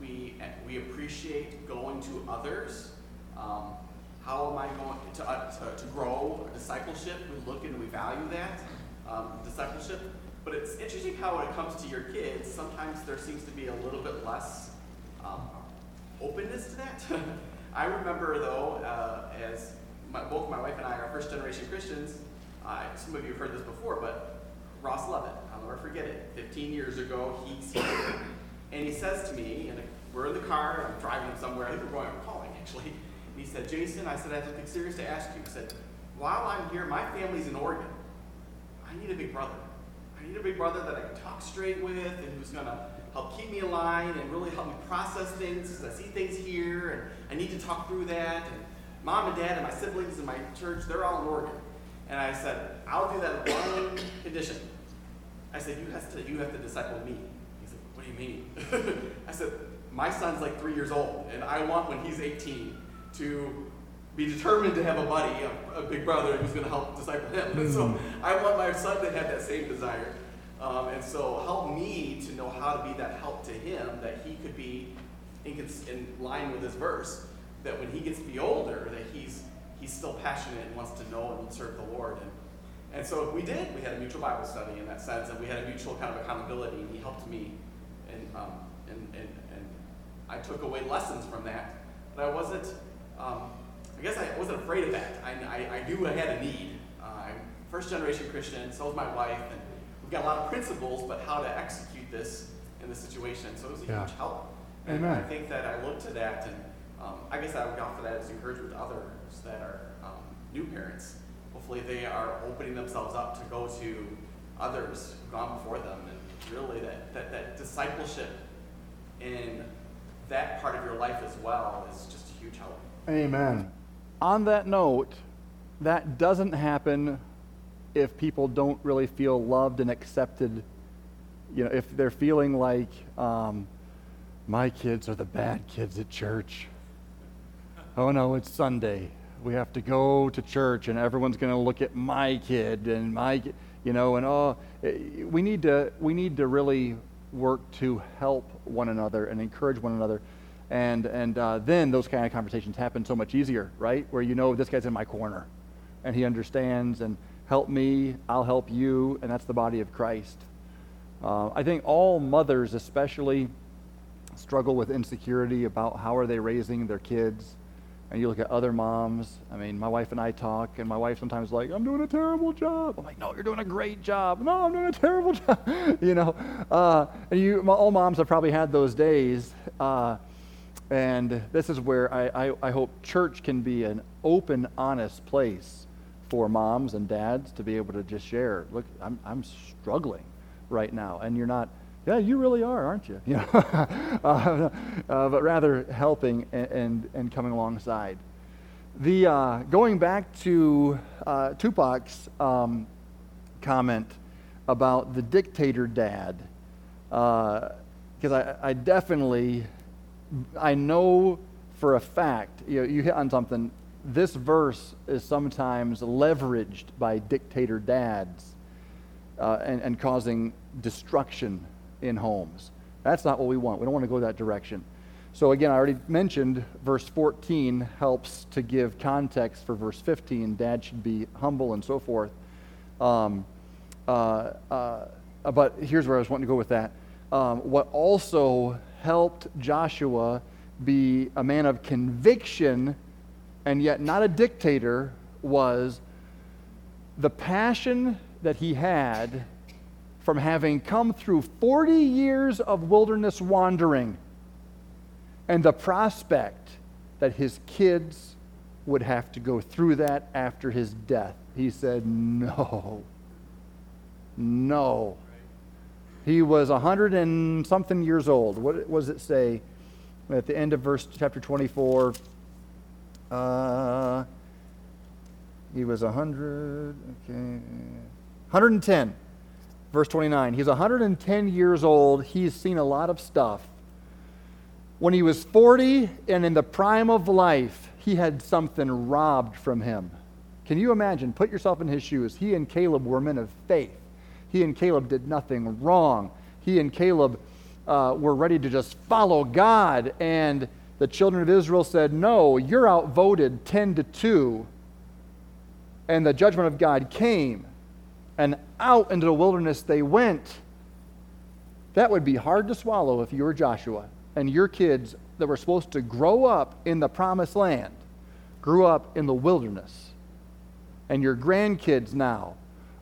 we we appreciate going to others. Um, how am I going to, uh, to, to, grow discipleship? We look and we value that um, discipleship. But it's interesting how when it comes to your kids, sometimes there seems to be a little bit less um, openness to that. I remember though, uh, as my, both my wife and I are first generation Christians. Uh, some of you have heard this before, but Ross Levitt, I'll never forget it. 15 years ago, he's here, and he says to me, and we're in the car, I'm driving somewhere, I think we're going, I'm calling actually. And he said, Jason, I said, I have something serious to ask you. He said, while I'm here, my family's in Oregon. I need a big brother. I need a big brother that I can talk straight with and who's going to help keep me line and really help me process things because I see things here and I need to talk through that. And mom and dad and my siblings and my church, they're all in Oregon. And I said, I'll do that one condition. I said, you have to, you have to disciple me. He said, what do you mean? I said, my son's like three years old, and I want when he's 18 to be determined to have a buddy, a, a big brother who's going to help disciple him. And so I want my son to have that same desire. Um, and so help me to know how to be that help to him that he could be in, in line with this verse. That when he gets to be older, that he's he's still passionate and wants to know and serve the Lord. And and so we did. We had a mutual Bible study in that sense, and we had a mutual kind of accountability. And he helped me, and um, and, and and I took away lessons from that. But I wasn't. Um, I guess I wasn't afraid of that. I, I, I knew I had a need. Uh, I'm first generation Christian. So is my wife, and we've got a lot of principles, but how to execute this in the situation. So it was a Yeah. huge help. And Amen. I think that I looked to that, and um, I guess I would offer that as encouragement to others that are um, new parents. Hopefully, they are opening themselves up to go to others who've gone before them, and really that, that, that discipleship in that part of your life as well is just a huge help. Amen. On that note, that doesn't happen if people don't really feel loved and accepted. You know, if they're feeling like um, my kids are the bad kids at church. Oh no, it's Sunday. We have to go to church, and everyone's going to look at my kid and my, you know, and oh, eh, we need to we need to really work to help one another and encourage one another, and and uh, then those kind of conversations happen so much easier, right? Where you know this guy's in my corner, and he understands and help me, I'll help you, and that's the body of Christ. Uh, I think all mothers, especially, struggle with insecurity about how are they raising their kids. And you look at other moms. I mean, my wife and I talk, and my wife sometimes like, "I'm doing a terrible job." I'm like, "No, you're doing a great job." No, I'm doing a terrible job. you know, uh, and you, my, all moms have probably had those days. Uh, and this is where I, I, I hope church can be an open, honest place for moms and dads to be able to just share. Look, I'm, I'm struggling right now, and you're not. Yeah, you really are, aren't you? You know, uh, uh, but rather helping and, and, and coming alongside. The uh, going back to uh, Tupac's um, comment about the dictator dad, because I, I definitely, I know for a fact, you, know, you hit on something. This verse is sometimes leveraged by dictator dads uh, and, and causing destruction in homes. That's not what we want. We don't want to go that direction. So, again, I already mentioned verse 14 helps to give context for verse 15. Dad should be humble and so forth. Um, uh, uh, but here's where I was wanting to go with that. Um, what also helped Joshua be a man of conviction and yet not a dictator was the passion that he had from having come through 40 years of wilderness wandering and the prospect that his kids would have to go through that after his death. He said, No. No. He was a hundred and something years old. What does it say at the end of verse chapter 24? Uh, he was a hundred, okay, 110. Verse 29. He's 110 years old. He's seen a lot of stuff. When he was 40 and in the prime of life, he had something robbed from him. Can you imagine? Put yourself in his shoes. He and Caleb were men of faith. He and Caleb did nothing wrong. He and Caleb uh, were ready to just follow God. And the children of Israel said, No, you're outvoted 10 to 2. And the judgment of God came. And out into the wilderness they went. That would be hard to swallow if you were Joshua and your kids that were supposed to grow up in the promised land grew up in the wilderness. And your grandkids now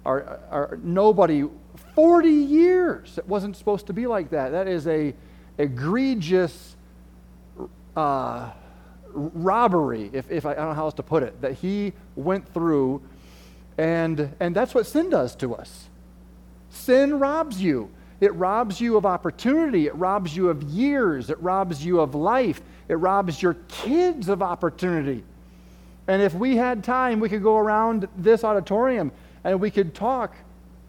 are, are nobody 40 years. It wasn't supposed to be like that. That is a egregious uh, robbery, if, if I, I don't know how else to put it, that he went through. And, and that's what sin does to us. Sin robs you. It robs you of opportunity. It robs you of years. It robs you of life. It robs your kids of opportunity. And if we had time, we could go around this auditorium and we could talk.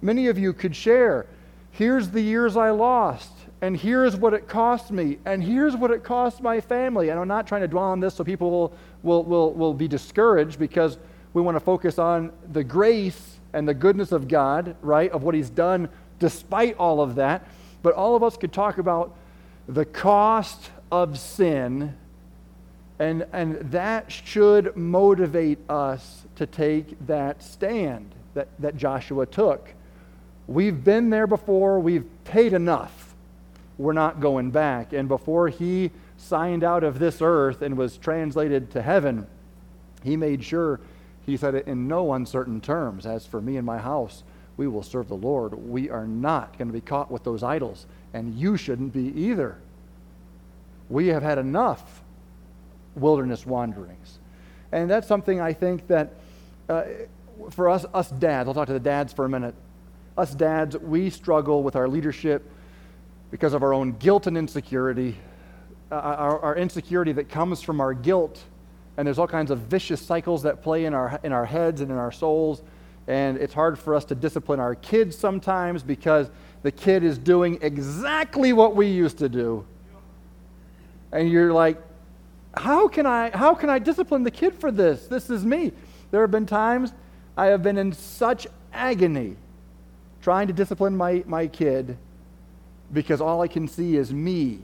Many of you could share. Here's the years I lost. and here's what it cost me, and here's what it cost my family. And I'm not trying to dwell on this so people will, will, will, will be discouraged because we want to focus on the grace and the goodness of God, right, of what He's done despite all of that. But all of us could talk about the cost of sin, and, and that should motivate us to take that stand that, that Joshua took. We've been there before, we've paid enough. We're not going back. And before he signed out of this earth and was translated to heaven, he made sure he said it in no uncertain terms As for me and my house, we will serve the Lord. We are not going to be caught with those idols, and you shouldn't be either. We have had enough wilderness wanderings. And that's something I think that uh, for us, us dads, I'll talk to the dads for a minute. Us dads, we struggle with our leadership because of our own guilt and insecurity, uh, our, our insecurity that comes from our guilt. And there's all kinds of vicious cycles that play in our, in our heads and in our souls. And it's hard for us to discipline our kids sometimes because the kid is doing exactly what we used to do. And you're like, how can I how can I discipline the kid for this? This is me. There have been times I have been in such agony trying to discipline my, my kid because all I can see is me.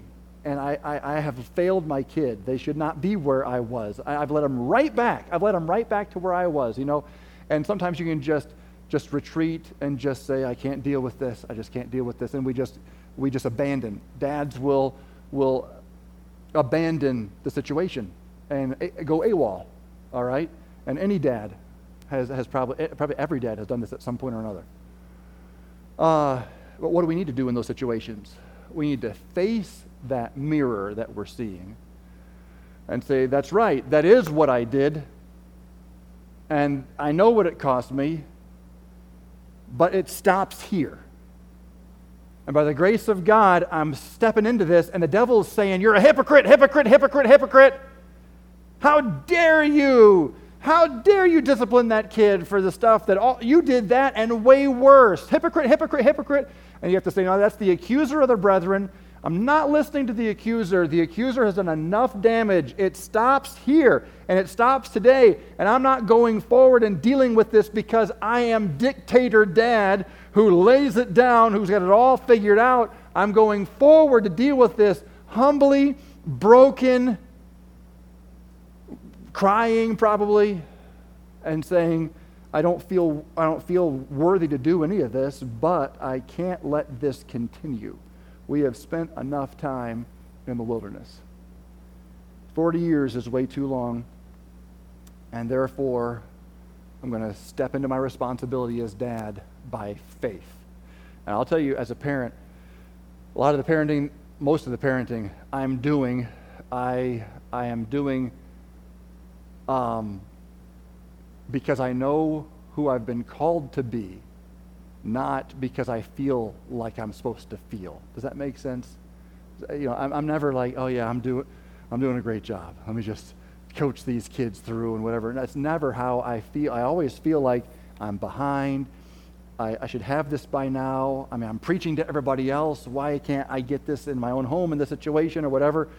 And I, I, I have failed my kid. They should not be where I was. I, I've let them right back. I've let them right back to where I was, you know. And sometimes you can just just retreat and just say, I can't deal with this. I just can't deal with this. And we just we just abandon. Dads will will abandon the situation and go AWOL. All right? And any dad has, has probably, probably every dad has done this at some point or another. Uh, but what do we need to do in those situations? We need to face that mirror that we're seeing and say, that's right, that is what I did. And I know what it cost me, but it stops here. And by the grace of God, I'm stepping into this, and the devil's saying, You're a hypocrite, hypocrite, hypocrite, hypocrite. How dare you? How dare you discipline that kid for the stuff that all, you did that and way worse? Hypocrite, hypocrite, hypocrite. And you have to say, no, that's the accuser of the brethren. I'm not listening to the accuser. The accuser has done enough damage. It stops here and it stops today. And I'm not going forward and dealing with this because I am dictator dad who lays it down, who's got it all figured out. I'm going forward to deal with this humbly, broken, crying probably and saying, I don't feel I don't feel worthy to do any of this, but I can't let this continue. We have spent enough time in the wilderness. 40 years is way too long, and therefore I'm going to step into my responsibility as dad by faith. And I'll tell you, as a parent, a lot of the parenting, most of the parenting I'm doing, I, I am doing um, because I know who I've been called to be, not because I feel like I'm supposed to feel. Does that make sense? You know, I'm, I'm never like, oh yeah, I'm doing, I'm doing a great job. Let me just coach these kids through and whatever. And that's never how I feel. I always feel like I'm behind. I, I, should have this by now. I mean, I'm preaching to everybody else. Why can't I get this in my own home in this situation or whatever?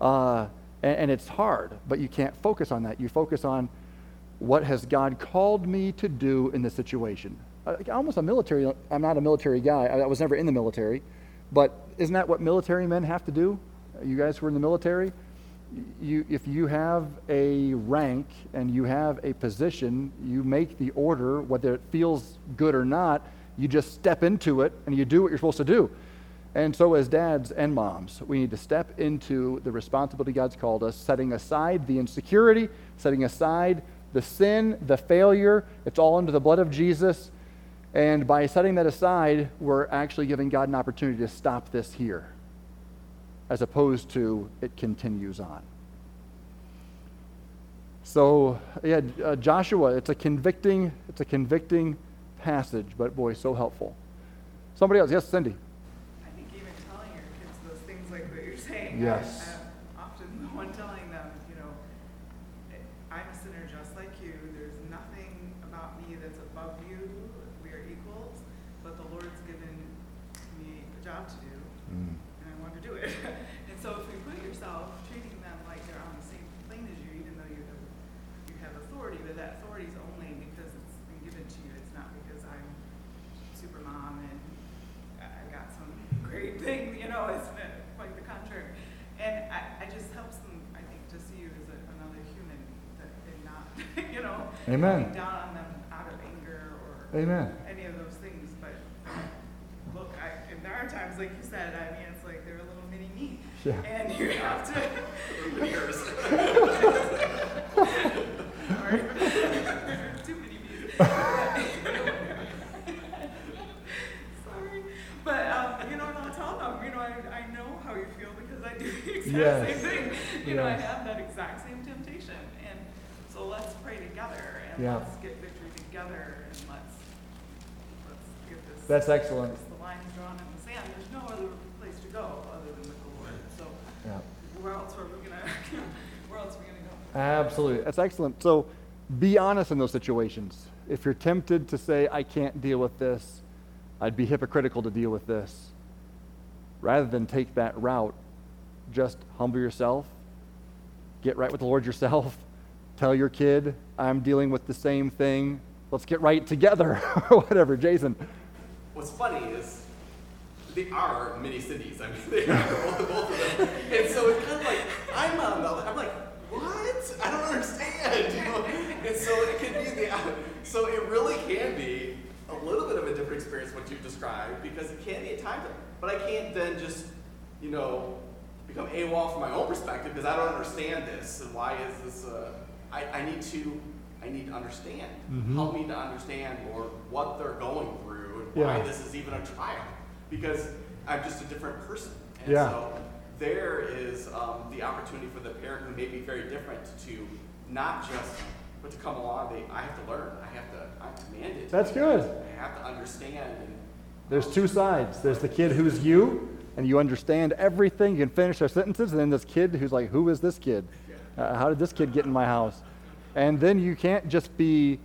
Uh, and, and it's hard, but you can't focus on that. You focus on what has God called me to do in this situation. Uh, almost a military, I'm not a military guy. I, was never in the military. But isn't that what military men have to do? You guys who are in the military? You, if you have a rank and you have a position, you make the order, whether it feels good or not, you just step into it and you do what you're supposed to do. And so, as dads and moms, we need to step into the responsibility God's called us, setting aside the insecurity, setting aside the sin, the failure. It's all under the blood of Jesus. And by setting that aside, we're actually giving God an opportunity to stop this here, as opposed to it continues on. So, yeah, uh, Joshua, it's a convicting, it's a convicting passage, but boy, so helpful. Somebody else, yes, Cindy. I think even telling your kids those things like what you're saying. Yes. Um, often the one telling them, you know, I'm a sinner just like you. There's nothing about me that's above you. We are equals, but the Lord's given me a job to do. Mm. And do it. and so if you put yourself treating them like they're on the same plane as you, even though you have, you have authority, but that authority is only because it's been given to you. It's not because I'm super mom and I I got some great thing, you know, it's uh, quite the contrary. And I, I just helps them, I think, to see you as a, another human, that they're not, you know, Amen. down on them out of anger or Amen. any of those things, but um, look, I, and there are times, like you said, I mean, it's like they're a little mini me. Yeah. And you have to. Years. Sorry. Too many me's. Sorry. But, um, you know, and I'll tell them, you know, I, I know how you feel because I do the exact Yes. same thing. You know, I Yes. have that exact same temptation. And so let's pray together and Yeah. let's get victory together and let's, let's get this. That's excellent. The line's drawn in the sand. There's no other place to go other than with the Lord. So Yeah. where else are we gonna, where else are we gonna go? Absolutely. That's excellent. So be honest in those situations. If you're tempted to say, I can't deal with this, I'd be hypocritical to deal with this. Rather than take that route, just humble yourself, get right with the Lord yourself, tell your kid, I'm dealing with the same thing. Let's get right together, or whatever. Jason. What's funny is they are mini Cindys. I mean, they are both, both of them. And so it's kind of like I'm. I'm like, what? I don't understand. You know? And so it can be the. So it really can be a little bit of a different experience what you've described because it can be a time. But I can't then just, you know, become AWOL from my own perspective because I don't understand this and why is this. I, I need to. I need to understand. Help me to understand, Lord, what they're going through and why Yeah. this is even a trial because I'm just a different person. And Yeah. so there is um, the opportunity for the parent who may be very different to not just, but to come along. They, I have to learn. I have to. I'm commanded. That's good. I have to understand. And There's two sides. There's the kid who's you, and you understand everything. You can finish their sentences, and then this kid who's like, "Who is this kid? Uh, how did this kid get in my house?" And then you can't just be,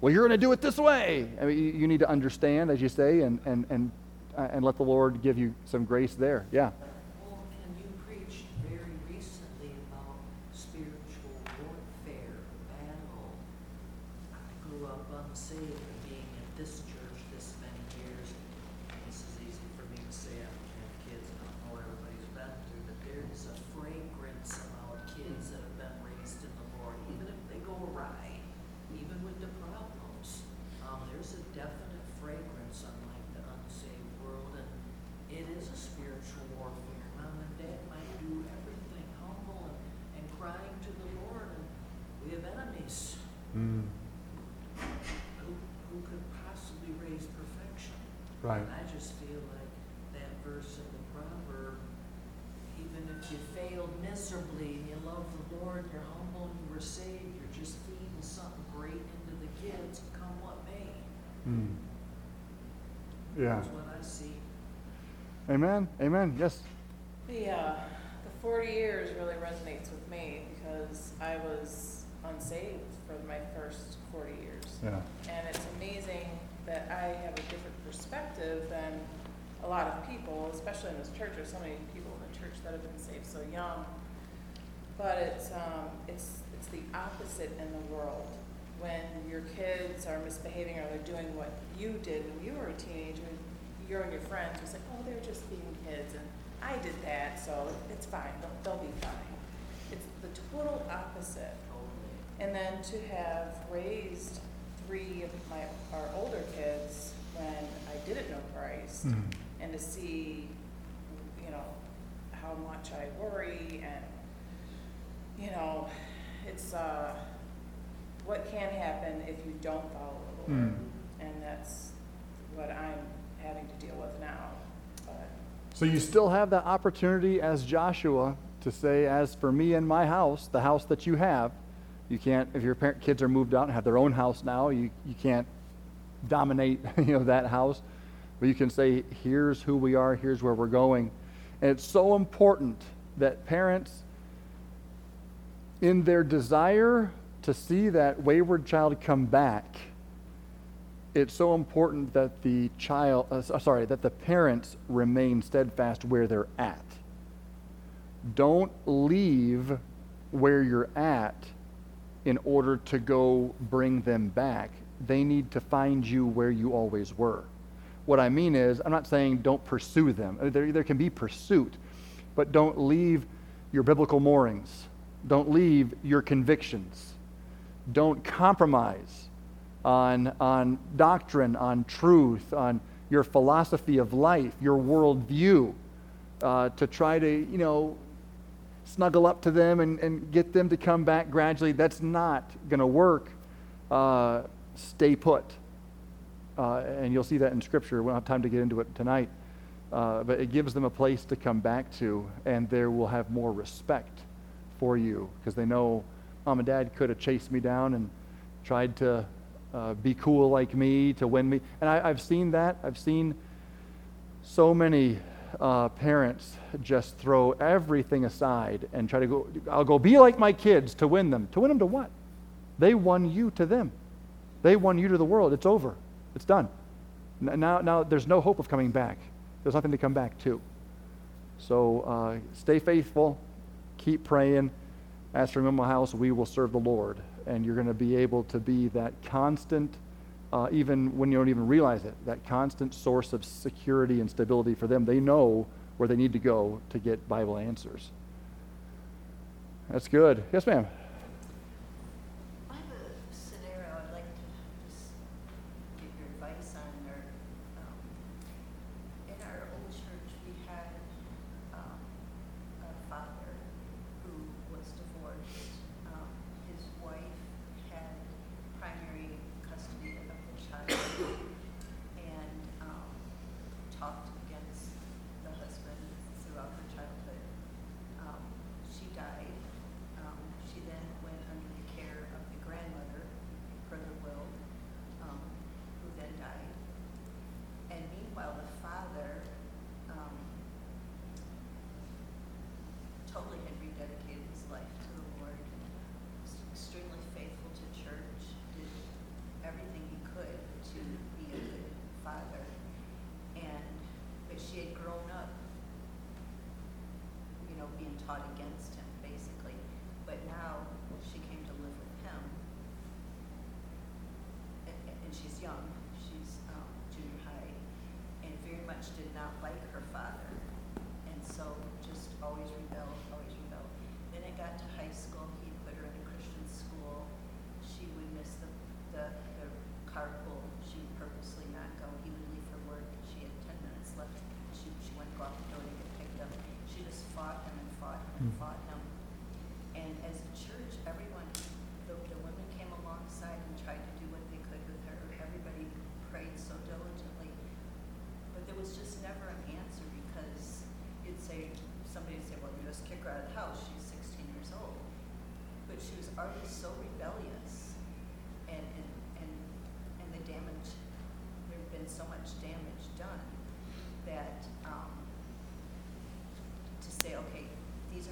"Well, you're going to do it this way." I mean, you, need to understand, as you say, and and and uh, and let the Lord give you some grace there. Yeah. Well, and you preached very recently about spiritual warfare, battle. I grew up unsaved and being in this church this many years. This is easy for me to say, I don't have kids, and I don't know what everybody's been through, but there is a fragrance about kids that have been raised in the Lord, even if they go awry, even with the problems. Um, there's a definite fragrance unlike the unsaved world, and it is a spiritual warfare. Mom and dad might do everything humble and, and crying to the Lord, and we have enemies. Who, who could possibly raise perfection? Right. And I just feel like that verse in the proverb, even if you failed miserably and you love the Lord, you're humble and you were saved, you're just feeding something great into the kids, come what may. Mm. Yeah. That's what I see. Amen. Amen. Yes. The, uh, the forty years really resonates with me because I was unsaved for my first forty years. Yeah. And it's amazing that I have a different perspective than a lot of people, especially in this church. There's so many people in the church that have been saved so young. But it's, um, it's, it's the opposite in the world. When your kids are misbehaving or they're doing what you did when you were a teenager, you and your friends will say, oh, they're just being kids, and I did that, so it's fine, they'll, they'll be fine. It's the total opposite. And then to have raised three of my, our older kids when I didn't know Christ, Mm. and to see, you know, how much I worry and, you know, it's, uh, what can happen if you don't follow the Lord. Mm. And that's what I'm having to deal with now, but. So you still have that opportunity as Joshua to say, as for me and my house, the house that you have, you can't, if your parent, kids are moved out and have their own house now, you, you can't dominate, you know, that house. But you can say, here's who we are, here's where we're going. And it's so important that parents, in their desire to see that wayward child come back, it's so important that the child, uh, sorry, that the parents remain steadfast where they're at. don't leave where you're at in order to go bring them back. They need to find you where you always were. What I mean is, I'm not saying don't pursue them. There, there can be pursuit, but don't leave your biblical moorings. Don't leave your convictions. Don't compromise on, on doctrine, on truth, on your philosophy of life, your worldview, uh, to try to, you know, snuggle up to them and, and get them to come back gradually. That's not going to work. Uh, stay put. Uh, and you'll see that in Scripture. We don't have time to get into it tonight. Uh, but it gives them a place to come back to, and they will have more respect for you because they know mom and dad could have chased me down and tried to uh, be cool like me to win me. And I, have seen that. I've seen so many uh, parents just throw everything aside and try to go, I'll go be like my kids to win them. To win them to what? They won you to them. They won you to the world. It's over. It's done. Now, now there's no hope of coming back. There's nothing to come back to. So uh, stay faithful. Keep praying. As for my house, we will serve the Lord. And you're going to be able to be that constant uh, even when you don't even realize it, that constant source of security and stability for them. They know where they need to go to get Bible answers. That's good. Yes, ma'am.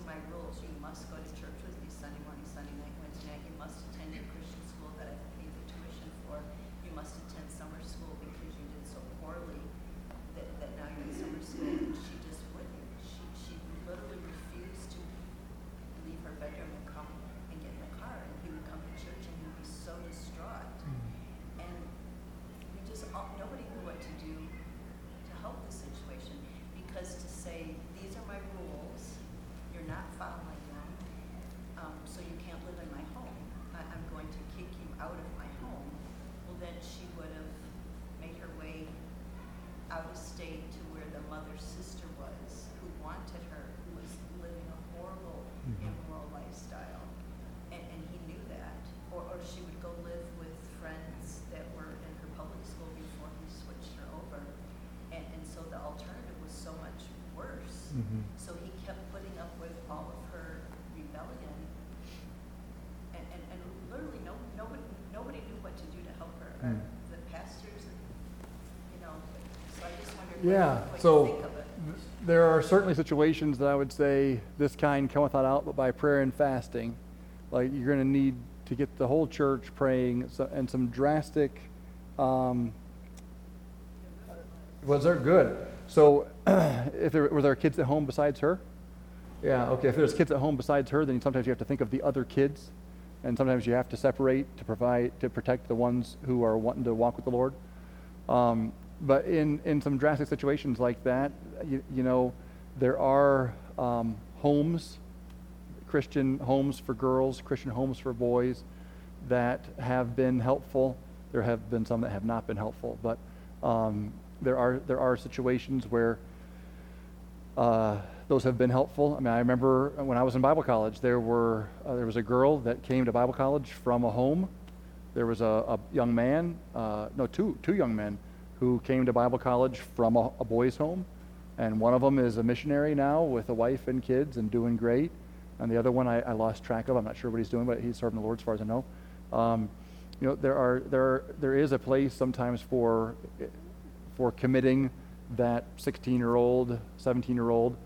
My rules, you must go to church with me Sunday morning, Sunday night, Wednesday night, you must attend your Christian school that I've paid the tuition for, you must attend summer school because you did so poorly that, that now you're in summer school, and she just wouldn't, she, she literally refused to leave her bedroom and come and get in the car, and he would come to church and he would be so distraught. And we just, all, nobody knew what to do to help the situation, because to say, these are my rules, you're not following them, um, so you can't live in my home, I, I'm going to kick you out of my home, well, then she would have made her way out of state to where the mother's sister was, who wanted her, who was living a horrible, immoral lifestyle. And, and he knew that. Or, or she would go live with friends that were in her public school before he switched her over. And, and so the alternative was so much worse. So he kept putting up with all of her rebellion. And, and, and literally, no, nobody, nobody knew what to do to help her. Uh, Mm. Pastors, you know, so I just wondered Yeah, what, what so you think of it. there are certainly situations that I would say this kind cometh not out but by prayer and fasting. Like you're going to need to get the whole church praying so, and some drastic. Um, was there good? So, if there were there kids at home besides her? Yeah, okay. If there's kids at home besides her, then sometimes you have to think of the other kids, and sometimes you have to separate to provide to protect the ones who are wanting to walk with the Lord. Um, but in in some drastic situations like that, you, you know, there are um, homes, Christian homes for girls, Christian homes for boys, that have been helpful. There have been some that have not been helpful, but um, there are there are situations where. Uh, those have been helpful. I mean, I remember when I was in Bible college, there were uh, there was a girl that came to Bible college from a home. There was a, a young man, uh, no, two two young men, who came to Bible college from a, a boys' home, and one of them is a missionary now with a wife and kids and doing great, and the other one I, I lost track of. I'm not sure what he's doing, but he's serving the Lord as far as I know. Um, you know, there are there are, there is a place sometimes for for committing that 16 year old, 17 year old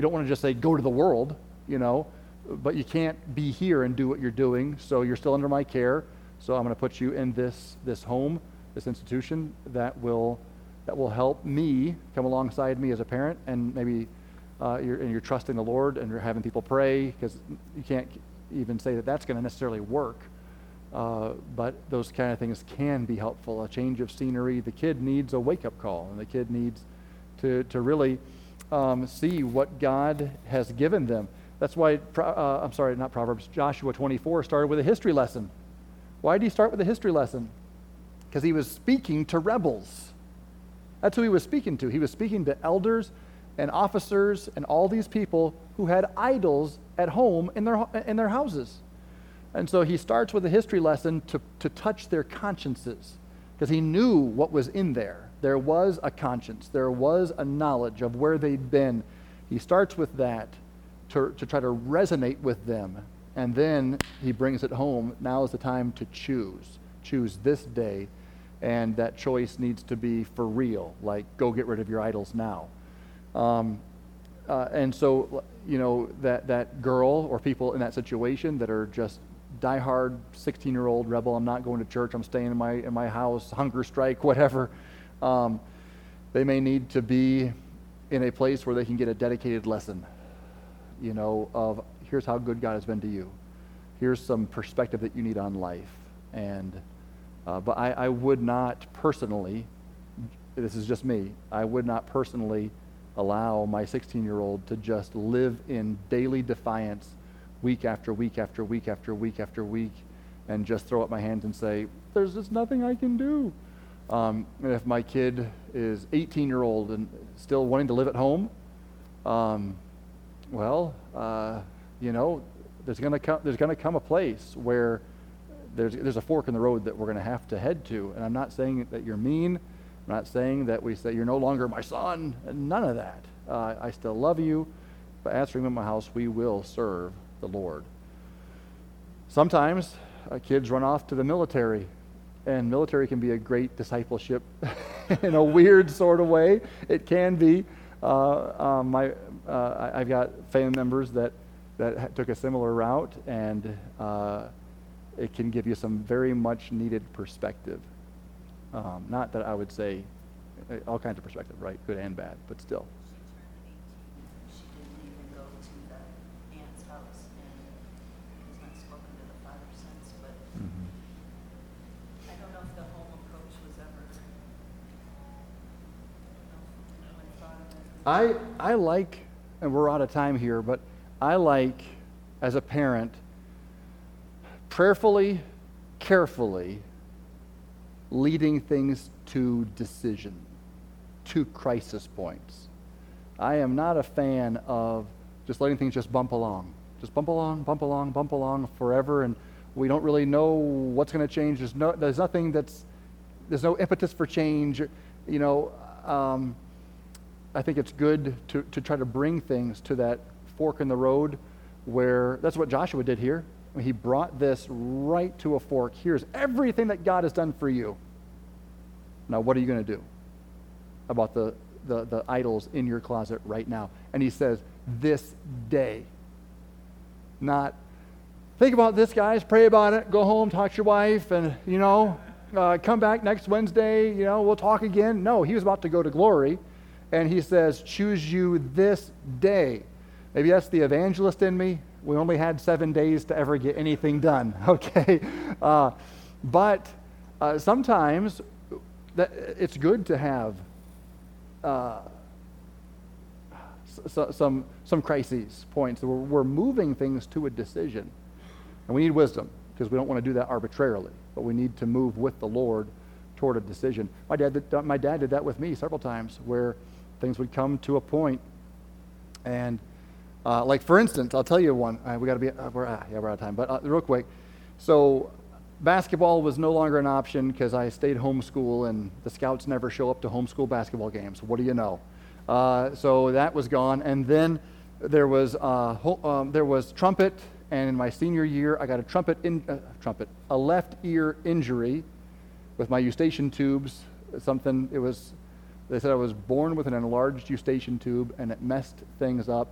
you don't want to just say, go to the world, you know, but you can't be here and do what you're doing. So you're still under my care. So I'm going to put you in this, this home, this institution that will, that will help me come alongside me as a parent and maybe uh, you're, and you're trusting the Lord and you're having people pray because you can't even say that that's going to necessarily work. Uh, but those kind of things can be helpful. A change of scenery. The kid needs a wake up call, and the kid needs to, to really um, see what God has given them. That's why, uh, I'm sorry, not Proverbs, Joshua 24 started with a history lesson. Why did he start with a history lesson? Because he was speaking to rebels. That's who he was speaking to. He was speaking to elders and officers and all these people who had idols at home in their, in their houses. And so he starts with a history lesson to, to touch their consciences because he knew what was in there. There was a conscience, there was a knowledge of where they'd been. He starts with that to, to try to resonate with them. And then he brings it home. Now is the time to choose. Choose this day. And that choice needs to be for real, like go get rid of your idols now. Um, uh, and so, you know, that, that girl or people in that situation that are just diehard 16 year old rebel, I'm not going to church, I'm staying in my, in my house, hunger strike, whatever. Um, they may need to be in a place where they can get a dedicated lesson, you know, of here's how good God has been to you. Here's some perspective that you need on life. And, uh, but I, I would not personally, this is just me, I would not personally allow my 16 year old to just live in daily defiance week after week after week after week after week and just throw up my hands and say, there's just nothing I can do. Um, if my kid is 18 year old and still wanting to live at home, um, well, uh, you know, there's going to come there's going to come a place where there's there's a fork in the road that we're going to have to head to. And I'm not saying that you're mean. I'm not saying that we say you're no longer my son. None of that. Uh, I still love you, but as for me in my house, we will serve the Lord. Sometimes uh, kids run off to the military and military can be a great discipleship in a weird sort of way. It can be. Uh, um, my, uh, I've got family members that, that took a similar route, and uh, it can give you some very much needed perspective. Um, not that I would say uh, all kinds of perspective, right? Good and bad, but still. She didn't even go to the aunt's house and has not spoken to the father since, but Mm-hmm. I don't know if the home approach was ever, I don't know, I I like, and we're out of time here, but I like, as a parent, prayerfully, carefully leading things to decision, to crisis points. I am not a fan of just letting things just bump along. Just bump along, bump along, bump along forever, and we don't really know what's going to change. There's, no, there's nothing that's, there's no impetus for change. You know, um, I think it's good to, to try to bring things to that fork in the road where that's what Joshua did here. He brought this right to a fork. Here's everything that God has done for you. Now, what are you going to do about the, the, the idols in your closet right now? And he says, this day. Not, think about this, guys, pray about it, go home, talk to your wife, and, you know, uh, come back next Wednesday, you know, we'll talk again. No, he was about to go to glory. And he says, choose you this day. Maybe that's the evangelist in me. We only had seven days to ever get anything done, okay? Uh, but uh, sometimes that, it's good to have uh, some, some crises, points. We're, we're moving things to a decision. And we need wisdom because we don't want to do that arbitrarily, but we need to move with the Lord toward a decision. My dad, my dad did that with me several times where things would come to a point and uh, like for instance, I'll tell you one. Uh, we got to be. Uh, we're, ah, yeah, we're out of time. But uh, real quick, so basketball was no longer an option because I stayed homeschool, and the scouts never show up to homeschool basketball games. What do you know? Uh, so that was gone, and then there was uh, ho- um, there was trumpet, and in my senior year, I got a trumpet in uh, trumpet a left ear injury with my eustachian tubes. Something it was. They said I was born with an enlarged eustachian tube, and it messed things up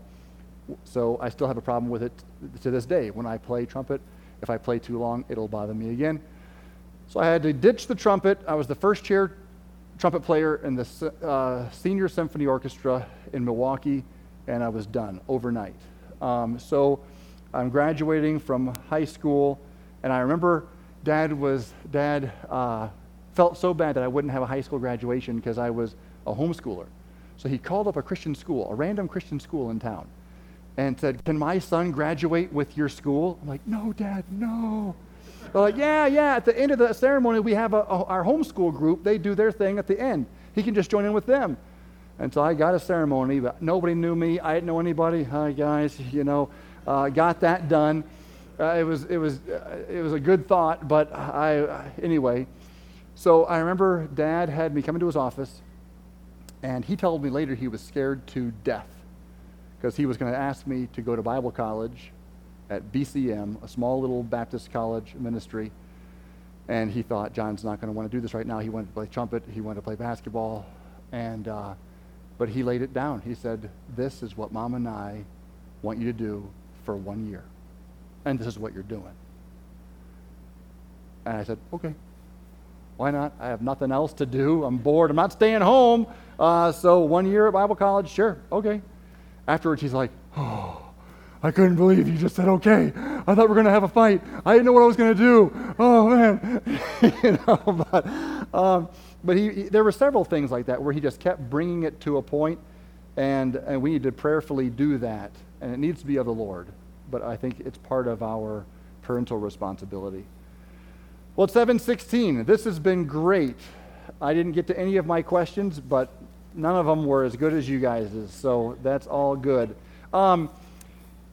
so I still have a problem with it to this day. When I play trumpet, if I play too long, it'll bother me again. So I had to ditch the trumpet. I was the first chair trumpet player in the uh, senior symphony orchestra in Milwaukee, and I was done overnight. Um, so I'm graduating from high school, and I remember Dad was Dad uh, felt so bad that I wouldn't have a high school graduation because I was a homeschooler. So he called up a Christian school, a random Christian school in town and said, Can my son graduate with your school? I'm like, No, Dad, no. They're like, Yeah, yeah. At the end of the ceremony, we have a, a, our homeschool group. They do their thing at the end. He can just join in with them. And so I got a ceremony, but nobody knew me. I didn't know anybody. Hi, guys. You know, uh, got that done. Uh, it was it was uh, it was a good thought, but I anyway. So I remember Dad had me come into his office, and he told me later he was scared to death because he was going to ask me to go to Bible college at BCM, a small little Baptist college ministry. And he thought, John's not going to want to do this right now. He wanted to play trumpet, he wanted to play basketball. And, uh, but he laid it down. He said, This is what mom and I want you to do for one year. And this is what you're doing. And I said, Okay. Why not? I have nothing else to do. I'm bored. I'm not staying home. Uh, so one year at Bible college, sure, okay. Afterwards, he's like, Oh, I couldn't believe you just said okay. I thought we were going to have a fight. I didn't know what I was going to do. Oh, man. you know, but, um, but he, he, there were several things like that where he just kept bringing it to a point, and, and we need to prayerfully do that. And it needs to be of the Lord. But I think it's part of our parental responsibility. Well, 716. This has been great. I didn't get to any of my questions, but none of them were as good as you guys's, so that's all good. Um,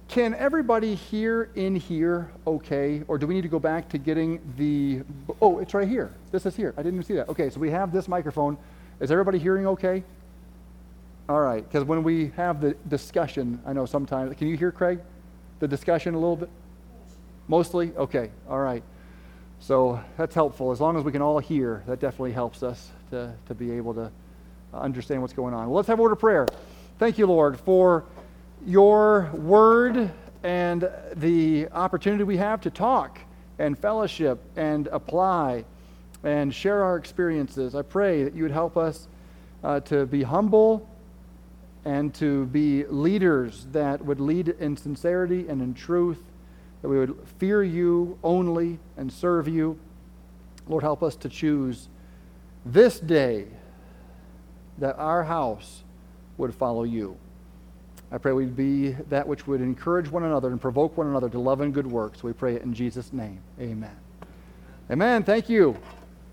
can everybody hear in here okay, or do we need to go back to getting the? Oh, it's right here. This is here. I didn't even see that. Okay, so we have this microphone. Is everybody hearing okay? All right, because when we have the discussion, I know sometimes. Can you hear Craig? The discussion a little bit. Mostly. Okay. All right. So that's helpful. As long as we can all hear, that definitely helps us to, to be able to understand what's going on. Well, let's have a word of prayer. Thank you, Lord, for your word and the opportunity we have to talk and fellowship and apply and share our experiences. I pray that you would help us uh, to be humble and to be leaders that would lead in sincerity and in truth, that we would fear you only and serve you. Lord, help us to choose this day that our house would follow you. I pray we'd be that which would encourage one another and provoke one another to love and good works. We pray it in Jesus' name. Amen. Amen. Thank you.